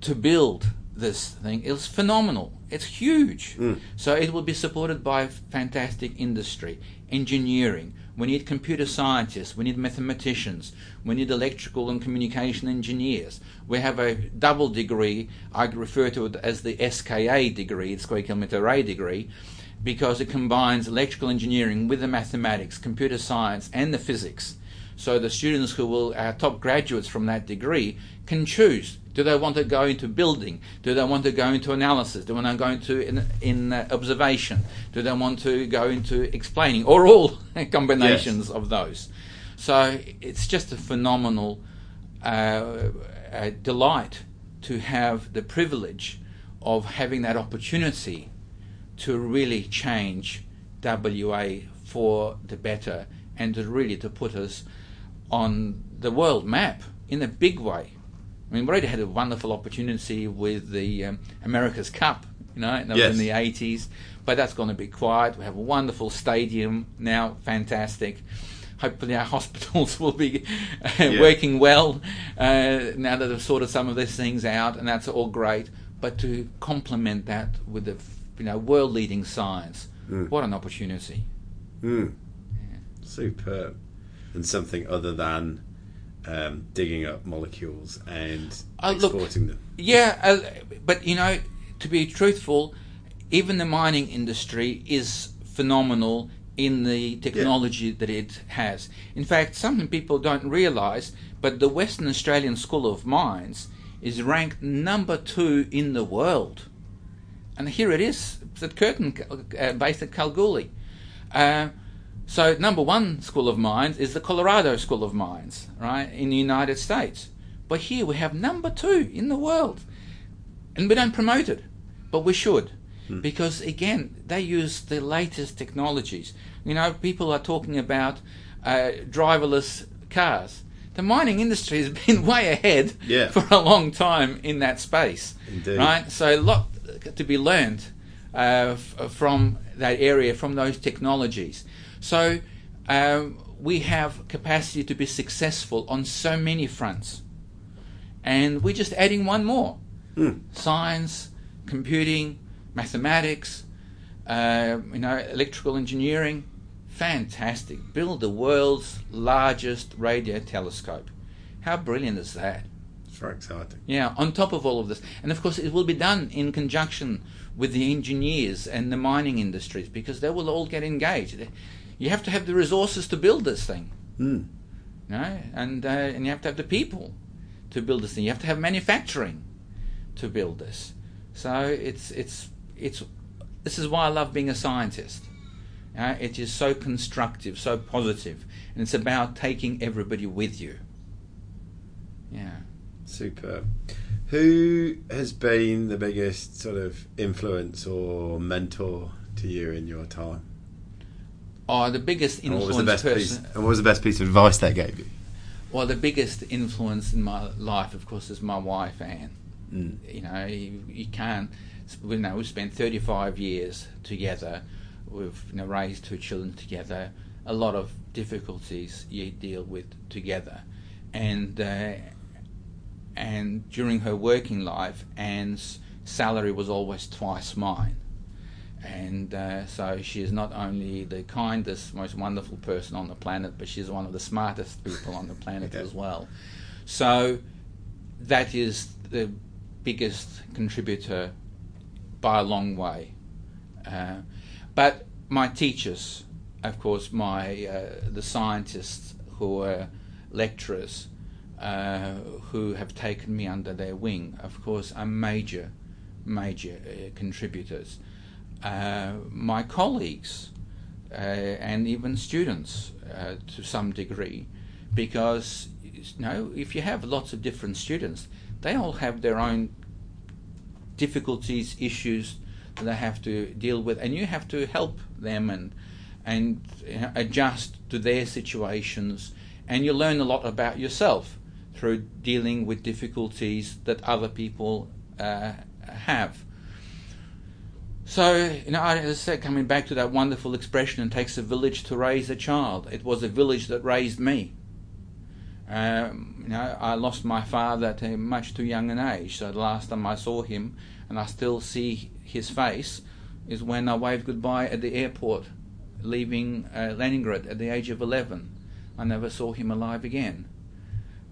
[SPEAKER 2] to build this thing is phenomenal. It's huge. Mm. So it will be supported by fantastic industry, engineering. We need computer scientists. We need mathematicians. We need electrical and communication engineers. We have a double degree. I refer to it as the SKA degree, the Square Kilometre Array degree, because it combines electrical engineering with the mathematics, computer science, and the physics. So the students who will, our top graduates from that degree, can choose. Do they want to go into building? Do they want to go into analysis? Do they want to go into in, in uh, observation? Do they want to go into explaining? Or all combinations of those. So it's just a phenomenal uh, uh, delight to have the privilege of having that opportunity to really change WA for the better and to really to put us on the world map in a big way. I mean, we already had a wonderful opportunity with the um, America's Cup, you know, that was in the 80s, but that's going to be quiet. We have a wonderful stadium now, fantastic. Hopefully, our hospitals will be uh,
[SPEAKER 1] Yeah.
[SPEAKER 2] working well uh, now that they've sorted some of these things out, and that's all great. But to complement that with the you know world-leading science,
[SPEAKER 1] Mm.
[SPEAKER 2] what an opportunity!
[SPEAKER 1] Mm. Superb. And something other than um, digging up molecules and
[SPEAKER 2] Uh, look-
[SPEAKER 1] exporting them.
[SPEAKER 2] Yeah, uh, but you know, to be truthful, even the mining industry is phenomenal in the technology yeah. that it has. In fact, something people don't realise, but the Western Australian School of Mines is ranked number two in the world. And here it is, at Curtin, uh, based at Kalgoorlie. Uh, so, number one school of mines is the Colorado School of Mines, right, in the United States. But here we have number two in the world. And we don't promote it, but we should. Hmm. Because, again, they use the latest technologies. You know, people are talking about uh, driverless cars. The mining industry has been way ahead
[SPEAKER 1] yeah.
[SPEAKER 2] for a long time in that space.
[SPEAKER 1] Indeed.
[SPEAKER 2] Right? So, a lot to be learned uh, f- from that area, from those technologies. So, um, we have capacity to be successful on so many fronts. And we're just adding one more
[SPEAKER 1] mm.
[SPEAKER 2] science, computing, mathematics, uh, you know, electrical engineering. Fantastic. Build the world's largest radio telescope. How brilliant is that?
[SPEAKER 1] It's very exciting.
[SPEAKER 2] Yeah, on top of all of this. And of course, it will be done in conjunction with the engineers and the mining industries because they will all get engaged. You have to have the resources to build this thing.
[SPEAKER 1] Mm.
[SPEAKER 2] You know? and, uh, and you have to have the people to build this thing. You have to have manufacturing to build this. So it's, it's, it's, this is why I love being a scientist. Uh, it is so constructive, so positive, and it's about taking everybody with you. Yeah.
[SPEAKER 1] Super. Who has been the biggest sort of influence or mentor to you in your time?
[SPEAKER 2] Oh, the biggest influence. And what was the
[SPEAKER 1] best
[SPEAKER 2] person,
[SPEAKER 1] piece? What was the best piece of advice they gave you?
[SPEAKER 2] Well, the biggest influence in my life, of course, is my wife Anne.
[SPEAKER 1] Mm.
[SPEAKER 2] You know, you, you can't. You know, we've spent 35 years together We've you know, raised two children together. A lot of difficulties you deal with together, and uh, and during her working life, Anne's salary was always twice mine. And uh, so she is not only the kindest, most wonderful person on the planet, but she's one of the smartest people on the planet as well. So that is the biggest contributor by a long way. Uh, but my teachers, of course, my uh, the scientists who are lecturers, uh, who have taken me under their wing, of course, are major, major uh, contributors. Uh, my colleagues uh, and even students, uh, to some degree, because you know, if you have lots of different students, they all have their own difficulties, issues, that they have to deal with, and you have to help them and and adjust to their situations, and you learn a lot about yourself through dealing with difficulties that other people uh, have. So, you know, as I said, coming back to that wonderful expression, it takes a village to raise a child. It was a village that raised me. Um, you know, I lost my father at a much too young an age. So the last time I saw him, and I still see his face is when I waved goodbye at the airport, leaving uh, Leningrad at the age of 11. I never saw him alive again.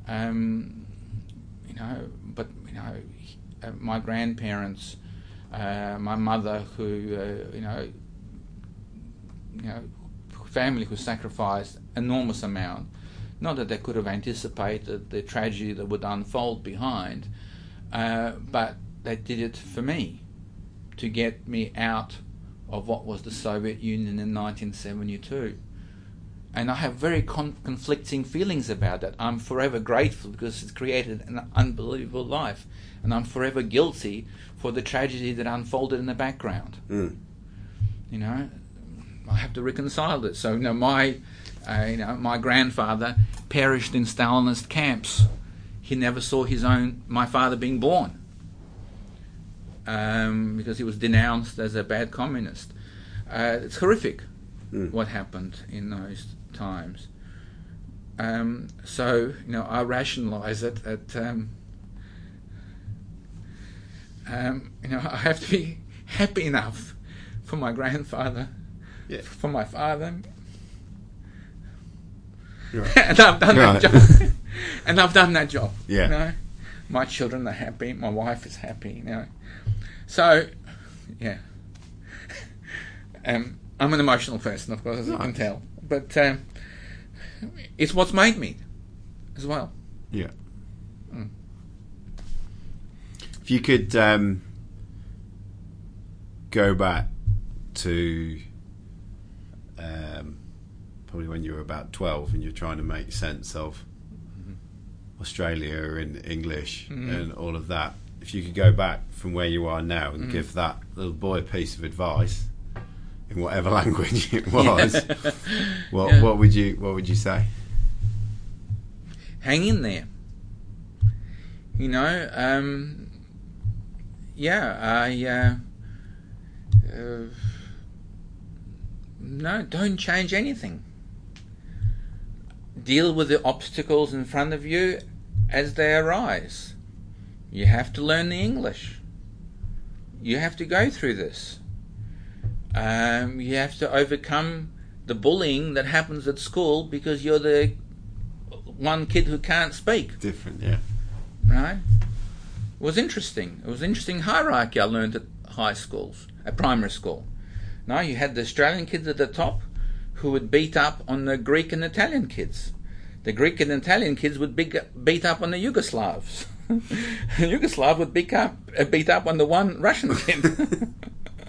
[SPEAKER 2] Um, you know, but you know, uh, my grandparents, uh, my mother, who uh, you know, you know, family who sacrificed enormous amount. Not that they could have anticipated the tragedy that would unfold behind, uh, but they did it for me to get me out of what was the Soviet Union in 1972. And I have very con- conflicting feelings about that. I'm forever grateful because it's created an unbelievable life, and I'm forever guilty for the tragedy that unfolded in the background.
[SPEAKER 1] Mm.
[SPEAKER 2] You know, I have to reconcile it. So, you know, my, uh, you know, my grandfather perished in Stalinist camps. He never saw his own, my father being born um, because he was denounced as a bad communist. Uh, it's horrific
[SPEAKER 1] mm.
[SPEAKER 2] what happened in those times. Um, so you know, I rationalise it at, um, um, you know I have to be happy enough for my grandfather,
[SPEAKER 1] yeah.
[SPEAKER 2] for my father,
[SPEAKER 1] right.
[SPEAKER 2] and I've done
[SPEAKER 1] right.
[SPEAKER 2] that job. and I've done that job.
[SPEAKER 1] Yeah.
[SPEAKER 2] You know? My children are happy. My wife is happy. You know. So, yeah. um, I'm an emotional person, of course, as you can tell. But um, it's what's made me as well.
[SPEAKER 1] Yeah. If you could um, go back to um, probably when you were about 12 and you're trying to make sense of Australia in English and all of that, if you could go back from where you are now and give that little boy a piece of advice in whatever language it was, what,
[SPEAKER 2] Yeah.
[SPEAKER 1] what would you what would you say?
[SPEAKER 2] hang in there. You know, um, yeah, I. Uh, uh, no, don't change anything. Deal with the obstacles in front of you as they arise. You have to learn the English. You have to go through this. Um, you have to overcome the bullying that happens at school because you're the one kid who can't speak,
[SPEAKER 1] Different, yeah.
[SPEAKER 2] right? Was interesting. It was interesting hierarchy I learned at high schools, at primary school. Now you had the Australian kids at the top who would beat up on the Greek and Italian kids. The Greek and Italian kids would beat, beat up on the Yugoslavs. the Yugoslav would beat up, uh, beat up on the one Russian kid.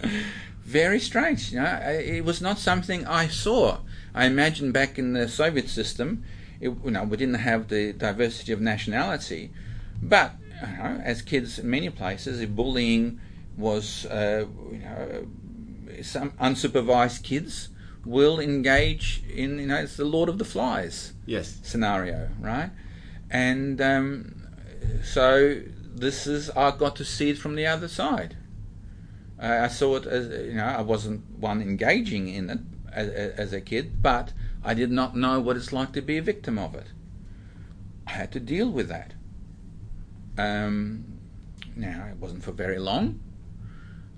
[SPEAKER 2] Very strange. You know, it was not something I saw. I imagine back in the Soviet system, it, you know, we didn't have the diversity of nationality, but know, as kids in many places, if bullying was, uh, you know, some unsupervised kids will engage in, you know, it's the Lord of the Flies
[SPEAKER 1] Yes.
[SPEAKER 2] scenario, right? And um, so this is I got to see it from the other side. Uh, I saw it as you know I wasn't one engaging in it as, as a kid, but I did not know what it's like to be a victim of it. I had to deal with that. Um, now it wasn't for very long,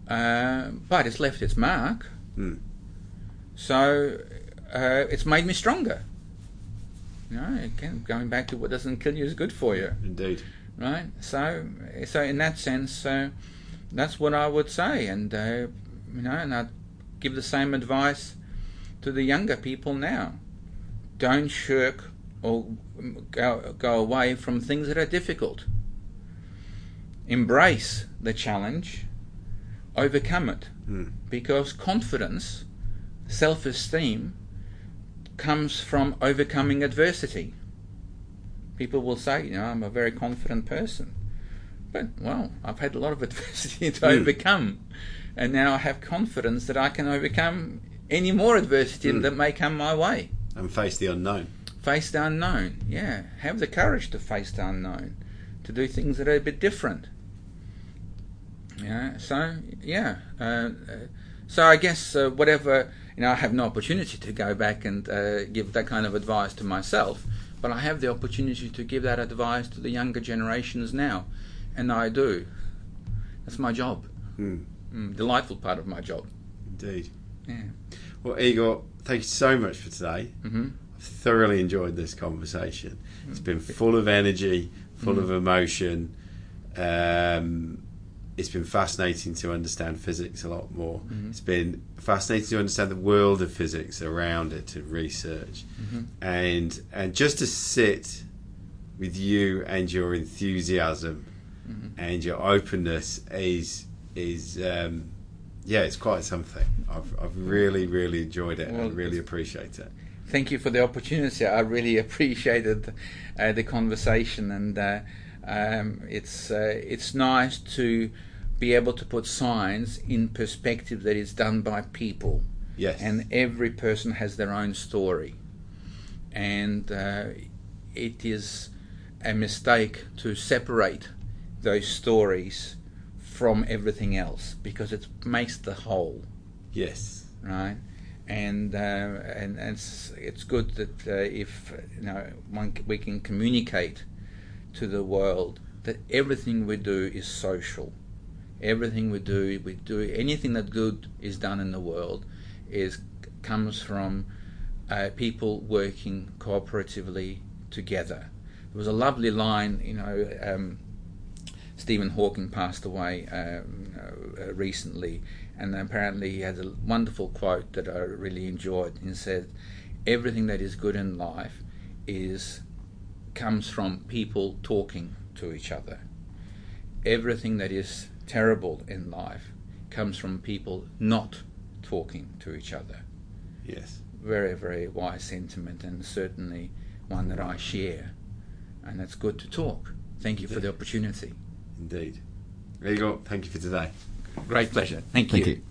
[SPEAKER 2] uh, but it's left its mark.
[SPEAKER 1] Mm.
[SPEAKER 2] So uh, it's made me stronger. You know, again, going back to what doesn't kill you is good for you,
[SPEAKER 1] Indeed.
[SPEAKER 2] right? So, so in that sense, uh, that's what I would say, and uh, you know, and I'd give the same advice to the younger people now. Don't shirk or go, go away from things that are difficult. Embrace the challenge, overcome it,
[SPEAKER 1] Mm.
[SPEAKER 2] because confidence, self esteem, comes from overcoming adversity. People will say, you know, I'm a very confident person. But, well, I've had a lot of adversity to
[SPEAKER 1] Mm.
[SPEAKER 2] overcome. And now I have confidence that I can overcome any more adversity
[SPEAKER 1] Mm.
[SPEAKER 2] that may come my way.
[SPEAKER 1] And face the unknown.
[SPEAKER 2] Face the unknown, yeah. Have the courage to face the unknown, to do things that are a bit different. Yeah, so, yeah. Uh, uh, so I guess uh, whatever, you know, I have no opportunity to go back and uh, give that kind of advice to myself, but I have the opportunity to give that advice to the younger generations now, and I do. That's my job.
[SPEAKER 1] Mm.
[SPEAKER 2] Mm, delightful part of my job.
[SPEAKER 1] Indeed.
[SPEAKER 2] Yeah.
[SPEAKER 1] Well, Igor, thank you so much for today.
[SPEAKER 2] hmm
[SPEAKER 1] I've thoroughly enjoyed this conversation. It's been full of energy, full of emotion. Um, it's been fascinating to understand physics a lot more. It's been fascinating to understand the world of physics around it, to research, and and just to sit with you and your enthusiasm and your openness is is um, yeah, it's quite something. I've I've really really enjoyed it
[SPEAKER 2] Well,
[SPEAKER 1] and really appreciate it.
[SPEAKER 2] thank you for the opportunity. I really appreciated uh, the conversation, and uh, um, it's uh, it's nice to be able to put science in perspective that is done by people,
[SPEAKER 1] Yes.
[SPEAKER 2] and every person has their own story, and uh, it is a mistake to separate those stories from everything else because it makes the whole
[SPEAKER 1] yes.
[SPEAKER 2] right? And uh, and, and it's, it's good that uh, if you know one, we can communicate to the world that everything we do is social. Everything we do, we do anything that good is done in the world, is comes from uh, people working cooperatively together. There was a lovely line, you know. Um, Stephen Hawking passed away um, uh, recently, and apparently he had a wonderful quote that I really enjoyed. He said, "Everything that is good in life is comes from people talking to each other. Everything that is terrible in life comes from people not talking to each other."
[SPEAKER 1] Yes.
[SPEAKER 2] Very, very wise sentiment, and certainly one that I share. And it's good to talk. Thank you for the opportunity.
[SPEAKER 1] Indeed. There you go. Thank you for today.
[SPEAKER 2] Great pleasure. Thank,
[SPEAKER 1] Thank you.